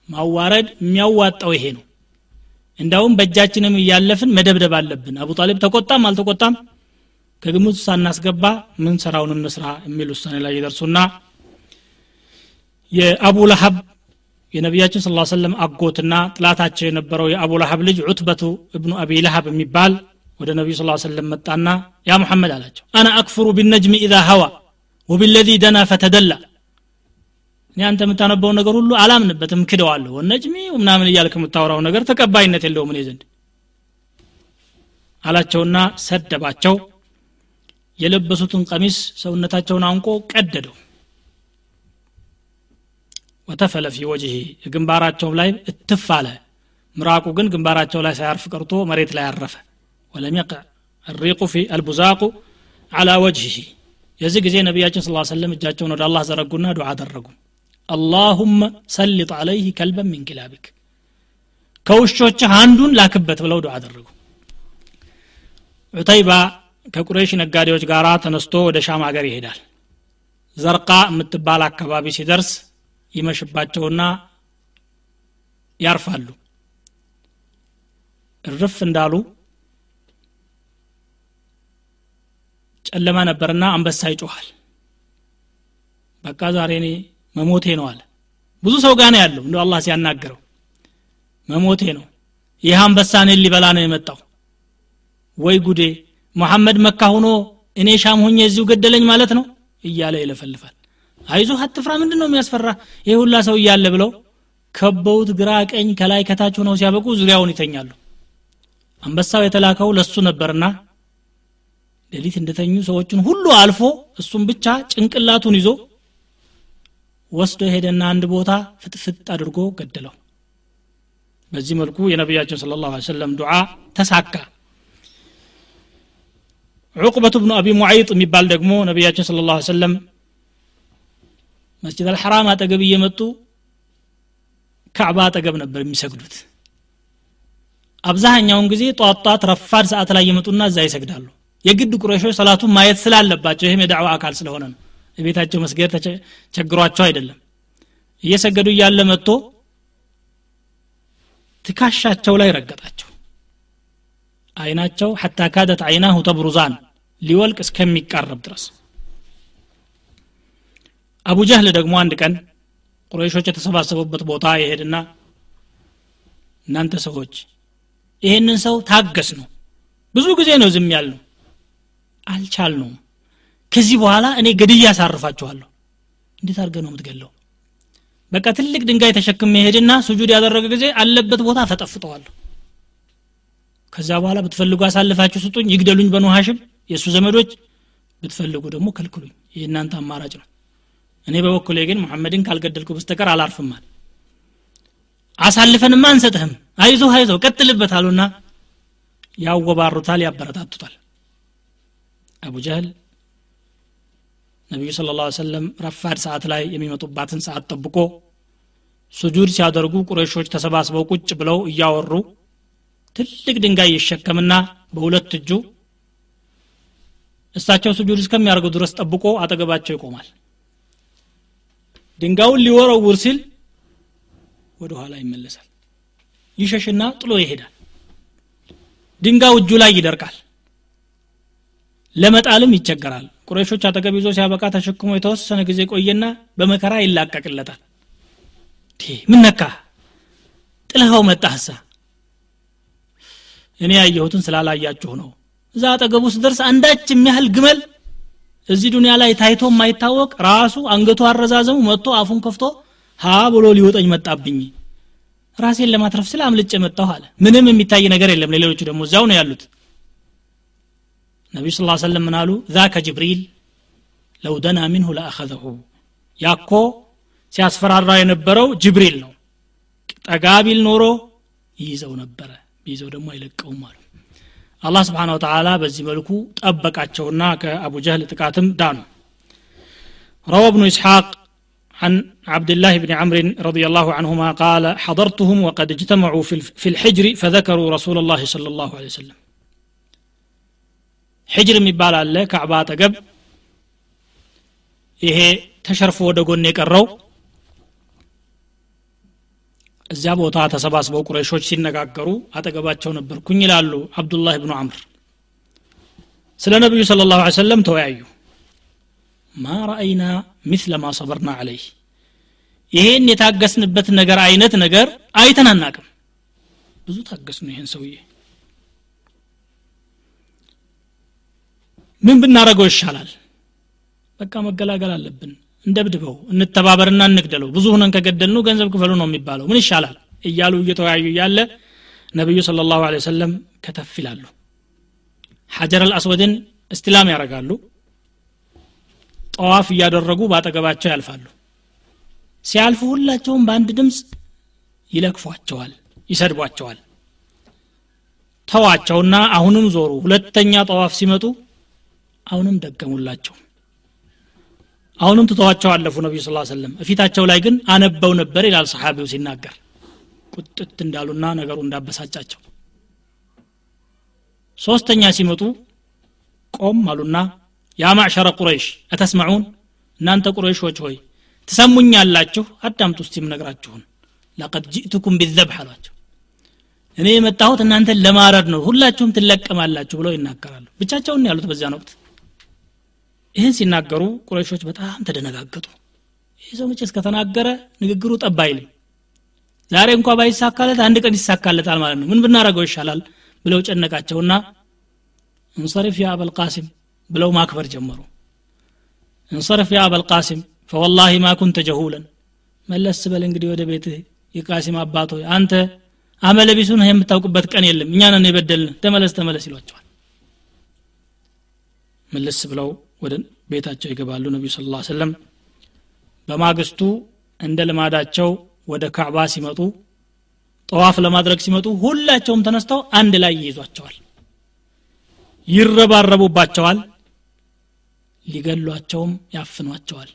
ማዋረድ የሚያዋጣው ይሄ ነው። እንዳውም በእጃችንም እያለፍን መደብደብ አለብን። አቡ ጣሊብ ተቆጣም አልተቆጣም? ከግምቱ ሳናስገባ ምን ስራውን እንስራ የሚል ውሳኔ ላይ ይደርሱና የአቡ ለሀብ የነቢያችን ስ ሰለም አጎትና ጥላታቸው የነበረው የአቡ ለሀብ ልጅ ዑትበቱ እብኑ አቢ ለሀብ የሚባል ወደ ነቢዩ ስ ሰለም መጣና ያ ሙሐመድ አላቸው አና አክፍሩ ቢነጅሚ ኢዛ ሀዋ ወቢለዚ ደና ፈተደላ። እኔ አንተ የምታነበው ነገር ሁሉ አላምንበትም ክደዋለሁ። ወነጅሚ ምናምን እያልክ የምታወራው ነገር ተቀባይነት የለውም እኔ ዘንድ አላቸውና ሰደባቸው። የለበሱትን ቀሚስ ሰውነታቸውን አንቆ ቀደደው ወተፈለ ፊ ወጅህ ግንባራቸው ላይ እትፍ አለ ምራቁ ግን ግንባራቸው ላይ ሳያርፍ ቀርቶ መሬት ላይ አረፈ ወለም የቅዕ الريق في البزاق على وجهه የዚህ ጊዜ ነቢያችን ስ ሰለም እጃቸውን ወደ አላህ ዘረጉና ዱዓ አደረጉ አላሁመ ሰሊጥ አለይህ ከልበን ሚን ኪላቢክ ከውሾችህ አንዱን ላክበት ብለው ዱዓ አደረጉ ዑተይባ ከቁረይሽ ነጋዴዎች ጋር ተነስቶ ወደ ሻም ሀገር ይሄዳል ዘርቃ የምትባል አካባቢ ሲደርስ ይመሽባቸውና ያርፋሉ። እርፍ እንዳሉ ጨለማ ነበርና አንበሳ ይጮኋል በቃ ዛሬ እኔ መሞቴ ነው አለ። ብዙ ሰው ጋር ነው ያለው እንደ አላህ ሲያናግረው። መሞቴ ነው። ይህ አንበሳ እኔን ሊበላ ነው የመጣው። ወይ ጉዴ! መሐመድ መካ ሆኖ እኔ ሻም ሆኜ እዚሁ ገደለኝ ማለት ነው? እያለ ይለፈልፋል አይዞ አትፍራ ምንድን ነው የሚያስፈራ? ይህ ሁላ ሰው እያለ ብለው ከበውት ግራ ቀኝ ከላይ ከታች ሆነው ሲያበቁ ዙሪያውን ይተኛሉ። አንበሳው የተላከው ለሱ ነበርና ሌሊት እንደተኙ ሰዎችን ሁሉ አልፎ እሱም ብቻ ጭንቅላቱን ይዞ ወስዶ ሄደና አንድ ቦታ ፍጥፍጥ አድርጎ ገደለው። በዚህ መልኩ የነቢያችን ስለ ላሁ ሰለም ዱዓ ተሳካ። ዑቅበቱ ብኑ አቢ ሙዓይጥ የሚባል ደግሞ ነቢያችን ስለ ላሁ ሰለም መስጅድ አልሐራም አጠገብ እየመጡ ካዕባ አጠገብ ነበር የሚሰግዱት። አብዛኛውን ጊዜ ጧት ጧት ረፋድ ሰዓት ላይ የመጡና እዛ ይሰግዳሉ። የግድ ቁረሾች ሰላቱን ማየት ስላለባቸው ይህም የዳዕዋ አካል ስለሆነ ነው። የቤታቸው መስገድ ቸግሯቸው አይደለም። እየሰገዱ እያለ መጥቶ ትካሻቸው ላይ ረገጣቸው። አይናቸው ሐታ ካደት አይናሁ ተብሩዛን ሊወልቅ እስከሚቃረብ ድረስ አቡ ጀህል ደግሞ አንድ ቀን ቁረይሾች የተሰባሰቡበት ቦታ ይሄድና እናንተ ሰዎች ይሄንን ሰው ታገስ ነው ብዙ ጊዜ ነው ዝም ያልነው አልቻልነውም። ከዚህ በኋላ እኔ ገድያ ያሳርፋችኋለሁ እንዴት አድርገ ነው የምትገለው በቃ ትልቅ ድንጋይ ተሸክሜ ሄድና ሱጁድ ያደረገ ጊዜ አለበት ቦታ ፈጠፍጠዋለሁ ከዛ በኋላ ብትፈልጉ አሳልፋችሁ ስጡኝ ይግደሉኝ በኑ ሀሽም የእሱ ዘመዶች ብትፈልጉ ደግሞ ከልክሉኝ። ይህ እናንተ አማራጭ ነው እኔ በበኩሌ ግን መሐመድን ካልገደልኩ በስተቀር አላርፍማል አሳልፈንማ አንሰጥህም። አይዞ አይዞ ቀጥልበት አሉና ያወባሩታል ያበረታቱታል። አቡ ጀህል ነቢዩ ስለ ላ ሰለም ረፋድ ሰዓት ላይ የሚመጡባትን ሰዓት ጠብቆ ሱጁድ ሲያደርጉ ቁረሾች ተሰባስበው ቁጭ ብለው እያወሩ ትልቅ ድንጋይ ይሸከምና በሁለት እጁ እሳቸው ሱጁድ እስከሚያደርጉ ድረስ ጠብቆ አጠገባቸው ይቆማል ድንጋዩን ሊወረውር ሲል ወደ ኋላ ይመለሳል። ይሸሽና ጥሎ ይሄዳል። ድንጋዩ እጁ ላይ ይደርቃል። ለመጣልም ይቸገራል። ቁረሾች አጠገብ ይዞ ሲያበቃ ተሸክሞ የተወሰነ ጊዜ ቆየና በመከራ ይላቀቅለታል። ምን ነካ? ጥለኸው መጣህሳ? እኔ ያየሁትን ስላላያችሁ ነው። እዛ አጠገቡ ስደርስ አንዳች የሚያህል ግመል እዚህ ዱኒያ ላይ ታይቶ የማይታወቅ ራሱ አንገቱ አረዛዘሙ መጥቶ አፉን ከፍቶ ሀ ብሎ ሊወጠኝ መጣብኝ። ራሴን ለማትረፍ ስለ አምልጭ መጣሁ አለ። ምንም የሚታይ ነገር የለም። ለሌሎቹ ደግሞ እዚያው ነው ያሉት። ነቢዩ ስ ሰለም ምን አሉ? ዛከ ጅብሪል ለው ደና ሚንሁ ለአኸዘሁ። ያኮ ሲያስፈራራ የነበረው ጅብሪል ነው። ጠጋ ቢል ኖሮ ይይዘው ነበረ። ቢይዘው ደግሞ አይለቀውም አሉ አላህ ስብሓን ወተላ በዚህ መልኩ ጠበቃቸውና ከአቡ ጀህል ጥቃትም ዳኑ روى ابن إسحاق عن عبد الله بن عمرو رضي الله عنهما قال حضرتهم وقد اجتمعوا في الحجر فذكروا رسول الله صلى الله عليه وسلم حجر የሚባል አለ ካዕባ አጠገብ ይሄ ተሸርፎ ወደ ጎን የቀረው እዚያ ቦታ ተሰባስበው ቁረሾች ሲነጋገሩ አጠገባቸው ነበርኩኝ ይላሉ አብዱላህ ብኑ አምር ስለ ነቢዩ ስለ ላሁ ሰለም ተወያዩ። ማ ረአይና ምስለ ማ ሰበርና አለይህ ይሄን የታገስንበት ነገር አይነት ነገር አይተን አናቅም። ብዙ ታገስ ነው ይህን ሰውዬ። ምን ብናረገው ይሻላል? በቃ መገላገል አለብን እንደብድበው እንተባበርና እንግደለው ብዙ ሁነን ከገደልኑ ገንዘብ ክፈሉ ነው የሚባለው። ምን ይሻላል? እያሉ እየተወያዩ እያለ ነቢዩ ስለ ላሁ ሰለም ከተፍ ይላሉ። ሐጀር አልአስወድን እስትላም ያደርጋሉ። ጠዋፍ እያደረጉ በአጠገባቸው ያልፋሉ። ሲያልፉ ሁላቸውም በአንድ ድምፅ ይለክፏቸዋል ይሰድቧቸዋል። ተዋቸውና አሁንም ዞሩ። ሁለተኛ ጠዋፍ ሲመጡ አሁንም ደገሙላቸው አሁንም ትተዋቸው አለፉ ነቢዩ ስ ሰለም እፊታቸው ላይ ግን አነበው ነበር ይላል ሰሓቢው ሲናገር። ቁጥት እንዳሉና ነገሩ እንዳበሳጫቸው። ሶስተኛ ሲመጡ ቆም አሉና ያ ማዕሸረ ቁረይሽ አተስማዑን እናንተ ቁረይሾች ሆይ ትሰሙኛላችሁ አዳምጡ እስቲ የምነግራችሁን። ለቀድ ጅእቱኩም ቢዘብሕ አሏቸው። እኔ የመጣሁት እናንተን ለማረድ ነው ሁላችሁም ትለቀማላችሁ ብለው ይናገራሉ። ብቻቸውን ያሉት በዚያን ወቅት ይህን ሲናገሩ ቁረይሾች በጣም ተደነጋገጡ። ይህ ሰው መቼ እስከተናገረ ንግግሩ ጠብ ዛሬ እንኳ ባይሳካለት አንድ ቀን ይሳካለታል ማለት ነው። ምን ብናረገው ይሻላል? ብለው ጨነቃቸውና እንሰሪፍ ያ አበልቃሲም ብለው ማክበር ጀመሩ። እንሰሪፍ ያ አበልቃሲም ፈወላሂ ማ ኩንተ ጀሁለን መለስ በል እንግዲህ ወደ ቤትህ የቃሲም አባቶ አንተ አመለ ቢሱን የምታውቅበት ቀን የለም እኛ ነን የበደልን ተመለስ ተመለስ ይሏቸዋል። መለስ ብለው ወደ ቤታቸው ይገባሉ። ነቢዩ ስለ ላ ሰለም በማግስቱ እንደ ልማዳቸው ወደ ካዕባ ሲመጡ ጠዋፍ ለማድረግ ሲመጡ ሁላቸውም ተነስተው አንድ ላይ ይይዟቸዋል ይረባረቡባቸዋል ሊገሏቸውም ያፍኗቸዋል።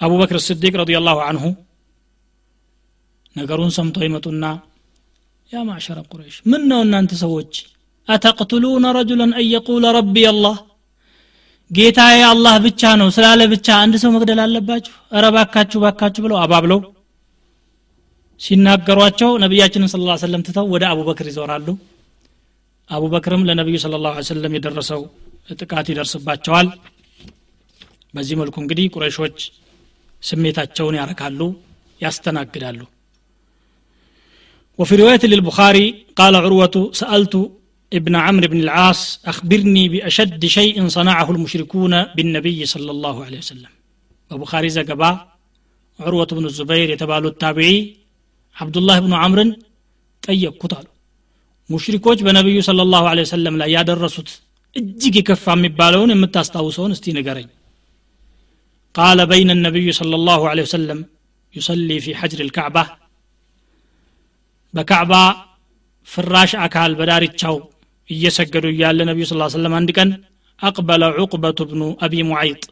አቡበክር ስዲቅ ረዲ ላሁ አንሁ ነገሩን ሰምተው ይመጡና ያ ማዕሸረ ቁረይሽ ምን ነው እናንተ ሰዎች አተቅትሉነ ረጁለን አን የቁለ ረቢ አላህ ጌታዬ አላህ ብቻ ነው ስላለ ብቻ አንድ ሰው መግደል አለባችሁ እረ ባካችሁ ባካችሁ ብለው አባብለው ሲናገሯቸው ነቢያችንን ስለ ላ ሰለም ትተው ወደ አቡበክር ይዞራሉ አቡበክርም ለነቢዩ ስለ ላሁ ሰለም የደረሰው ጥቃት ይደርስባቸዋል በዚህ መልኩ እንግዲህ ቁረይሾች ስሜታቸውን ያረካሉ ያስተናግዳሉ وفي رواية للبخاري قال عروة سألت ابن عمرو بن العاص أخبرني بأشد شيء صنعه المشركون بالنبي صلى الله عليه وسلم وبخاري زقبا عروة بن الزبير يتبالو التابعي عبد الله بن عمرو طيب كتالو ሙሽሪኮች በነቢዩ ስለ ላሁ ለ ወሰለም ላይ ያደረሱት እጅግ የከፋ የሚባለውን የምታስታውሰውን እስቲ ንገረኝ ቃለ በይነ ነቢዩ صلى الله عليه وسلم يصلي في حجر الكعبة በካዕባ ፍራሽ አካል በዳርቻው እየሰገዱ እያለ ነቢዩ ስ ሰለም አንድ ቀን አቅበለ ዑቅበቱ ብኑ አቢ ሙዓይጥ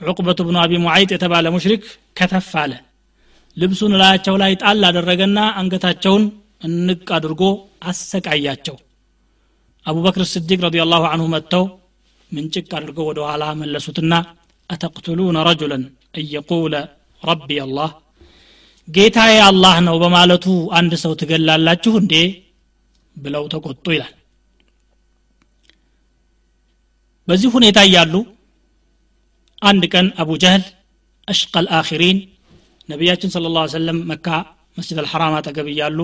ዑቅበቱ ብኑ አቢ ሙዓይጥ የተባለ ሙሽሪክ ከተፍ አለ። ልብሱን ላያቸው ላይ ጣል አደረገና አንገታቸውን እንቅ አድርጎ አሰቃያቸው። አቡበክር ስዲቅ ረዲ ላሁ አንሁ መጥተው ምንጭቅ አድርገው ወደ ኋላ መለሱትና አተቅትሉነ ረጁለን እየቁለ ረቢ አላህ ጌታዬ አላህ ነው በማለቱ አንድ ሰው ትገላላችሁ እንዴ ብለው ተቆጡ ይላል። በዚህ ሁኔታ እያሉ አንድ ቀን አቡ ጀህል አሽቀል አኺሪን ነቢያችን ስለ ላ ሰለም መካ መስጅድ አልሐራም አጠገብ እያሉ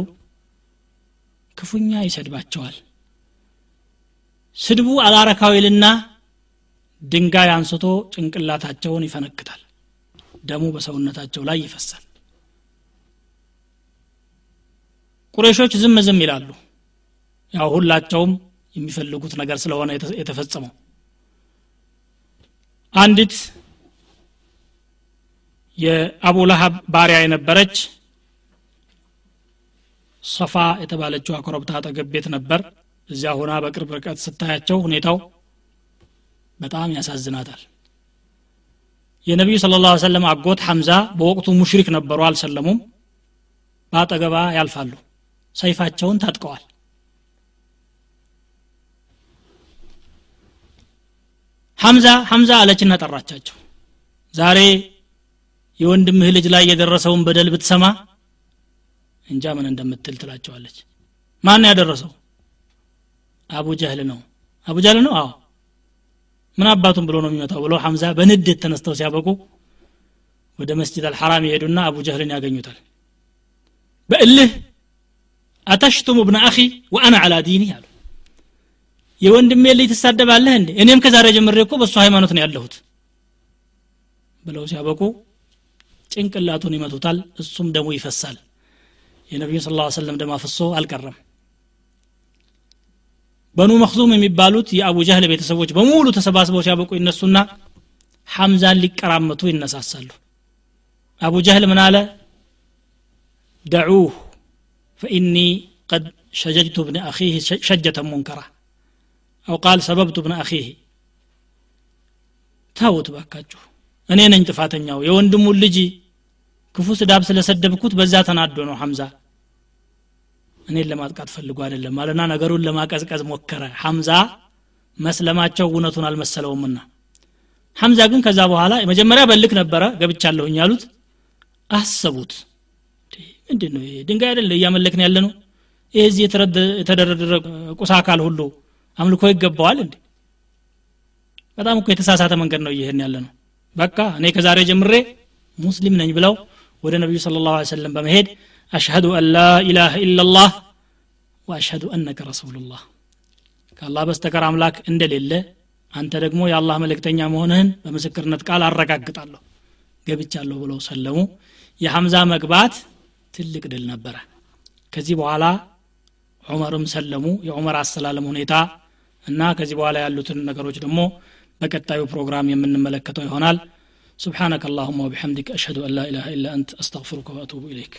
ክፉኛ ይሰድባቸዋል። ስድቡ አላረካዊልና ድንጋይ አንስቶ ጭንቅላታቸውን ይፈነክታል። ደሙ በሰውነታቸው ላይ ይፈሳል። ቁሬሾች ዝም ዝም ይላሉ ያው ሁላቸውም የሚፈልጉት ነገር ስለሆነ የተፈጸመው። አንዲት የአቡ ለሀብ ባሪያ የነበረች ሰፋ የተባለችው አኮረብታ አጠገብ ቤት ነበር። እዚያ ሆና በቅርብ ርቀት ስታያቸው ሁኔታው በጣም ያሳዝናታል። የነቢዩ ስለ ላ ሰለም አጎት ሐምዛ በወቅቱ ሙሽሪክ ነበሩ አልሰለሙም። በአጠገባ ያልፋሉ። ሰይፋቸውን ታጥቀዋል ሐምዛ ሐምዛ አለችና ጠራቻቸው። ዛሬ የወንድምህ ልጅ ላይ የደረሰውን በደል ብትሰማ እንጃ ምን እንደምትል ትላቸዋለች። ማን ያደረሰው? አቡ ጀህል ነው። አቡ ጀህል ነው? አዎ። ምን አባቱን ብሎ ነው የሚመጣው ብሎ ሐምዛ በንዴት ተነስተው ሲያበቁ ወደ መስጅድ አልሐራም ይሄዱና አቡ ጀህልን ያገኙታል። በእልህ አተሽቱሙ ብነ አኺ ወአና አላ ዲኒ አሉ የወንድሜ ልጅ ትሳደባለህ እንዴ? እኔም ከዛሬ ጀምሬ እኮ በእሱ ሃይማኖት ነው ያለሁት ብለው ሲያበቁ ጭንቅላቱን ይመቱታል እሱም ደሙ ይፈሳል። የነቢዩ ስ ላ ሰለም ደም አፍሶ አልቀረም። በኑ መክዙም የሚባሉት የአቡ ጃህል ቤተሰቦች በሙሉ ተሰባስበው ሲያበቁ ይነሱና ሐምዛን ሊቀራመቱ ይነሳሳሉ። አቡ ጃህል ምን አለ? ደዑህ ፈኢኒ ቀድ ሸጀጅቱ ብን አኺህ ሸጀተ ሙንከራ አው ቃል ሰበብቱ ብን አኺህ። ታውት ባካችሁ እኔ ነኝ ጥፋተኛው። የወንድሙን ልጅ ክፉ ስዳብ ስለሰደብኩት በዛ ተናዶ ነው ሐምዛ። እኔን ለማጥቃት ፈልጎ አይደለም ማለና ነገሩን ለማቀዝቀዝ ሞከረ። ሐምዛ መስለማቸው እውነቱን አልመሰለውምና። ሐምዛ ግን ከዛ በኋላ የመጀመሪያ በልክ ነበረ ገብቻለሁኝ ያሉት። አሰቡት። ምንድን ነው ድንጋይ አይደለ እያመለክን ያለ ነው ይህ የተደረደረ ቁሳ አካል ሁሉ አምልኮ ይገባዋል እንዴ? በጣም እኮ የተሳሳተ መንገድ ነው እየሄድን ያለ ነው። በቃ እኔ ከዛሬ ጀምሬ ሙስሊም ነኝ ብለው ወደ ነቢዩ ስለ ላሁ ሰለም በመሄድ አሽሀዱ አን ላ ኢላሃ ኢላላህ ወአሽሀዱ አነከ ረሱሉላህ። ከአላህ በስተቀር አምላክ እንደሌለ አንተ ደግሞ የአላህ መልእክተኛ መሆንህን በምስክርነት ቃል አረጋግጣለሁ ገብቻለሁ ብለው ሰለሙ። የሐምዛ መግባት ትልቅ ድል ነበረ። ከዚህ በኋላ ዑመርም ሰለሙ። የዑመር አሰላለም ሁኔታ እና ከዚህ በኋላ ያሉትን ነገሮች ደግሞ በቀጣዩ ፕሮግራም የምንመለከተው ይሆናል سبحانك اللهم وبحمدك أشهد أن لا إله إلا أنت أستغفرك وأتوب إليك